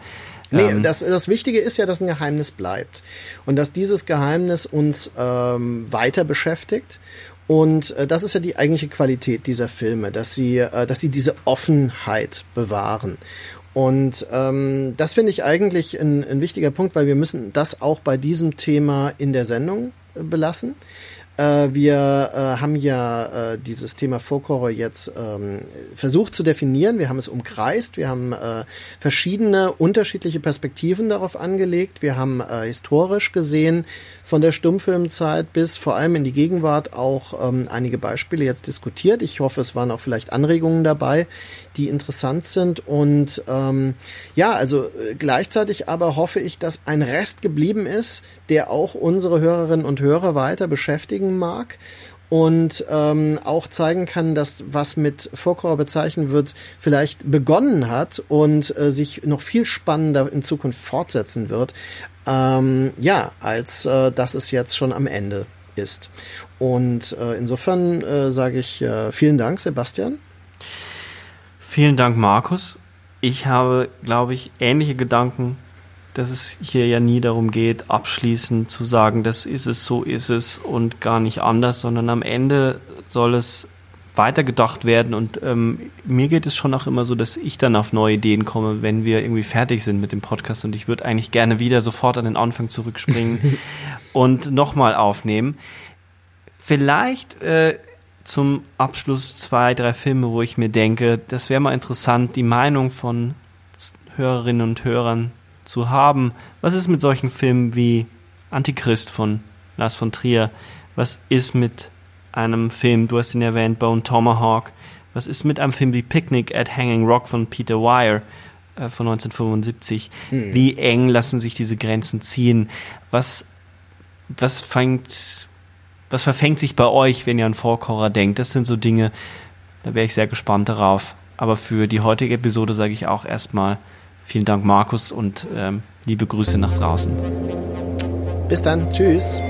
Nee, ähm, das, das Wichtige ist ja, dass ein Geheimnis bleibt. Und dass dieses Geheimnis uns ähm, weiter beschäftigt. Und äh, das ist ja die eigentliche Qualität dieser Filme, dass sie, äh, dass sie diese Offenheit bewahren. Und ähm, das finde ich eigentlich ein, ein wichtiger Punkt, weil wir müssen das auch bei diesem Thema in der Sendung äh, belassen. Äh, wir äh, haben ja äh, dieses Thema Folk jetzt ähm, versucht zu definieren. Wir haben es umkreist. Wir haben äh, verschiedene unterschiedliche Perspektiven darauf angelegt. Wir haben äh, historisch gesehen von der Stummfilmzeit bis vor allem in die Gegenwart auch ähm, einige Beispiele jetzt diskutiert. Ich hoffe, es waren auch vielleicht Anregungen dabei, die interessant sind. Und ähm, ja, also äh, gleichzeitig aber hoffe ich, dass ein Rest geblieben ist, der auch unsere Hörerinnen und Hörer weiter beschäftigen mag und ähm, auch zeigen kann, dass was mit Folklore bezeichnet wird, vielleicht begonnen hat und äh, sich noch viel spannender in Zukunft fortsetzen wird. Ähm, ja, als äh, dass es jetzt schon am Ende ist. Und äh, insofern äh, sage ich äh, vielen Dank, Sebastian. Vielen Dank, Markus. Ich habe, glaube ich, ähnliche Gedanken, dass es hier ja nie darum geht, abschließend zu sagen, das ist es, so ist es und gar nicht anders, sondern am Ende soll es weitergedacht werden und ähm, mir geht es schon auch immer so, dass ich dann auf neue Ideen komme, wenn wir irgendwie fertig sind mit dem Podcast und ich würde eigentlich gerne wieder sofort an den Anfang zurückspringen [laughs] und nochmal aufnehmen. Vielleicht äh, zum Abschluss zwei, drei Filme, wo ich mir denke, das wäre mal interessant, die Meinung von Hörerinnen und Hörern zu haben. Was ist mit solchen Filmen wie Antichrist von Lars von Trier? Was ist mit einem Film, du hast ihn erwähnt, Bone Tomahawk? Was ist mit einem Film wie Picnic at Hanging Rock von Peter Weir äh, von 1975? Hm. Wie eng lassen sich diese Grenzen ziehen? Was, was fängt was verfängt sich bei euch, wenn ihr an Vorkocher denkt? Das sind so Dinge, da wäre ich sehr gespannt darauf. Aber für die heutige Episode sage ich auch erstmal vielen Dank, Markus, und ähm, liebe Grüße nach draußen. Bis dann. Tschüss.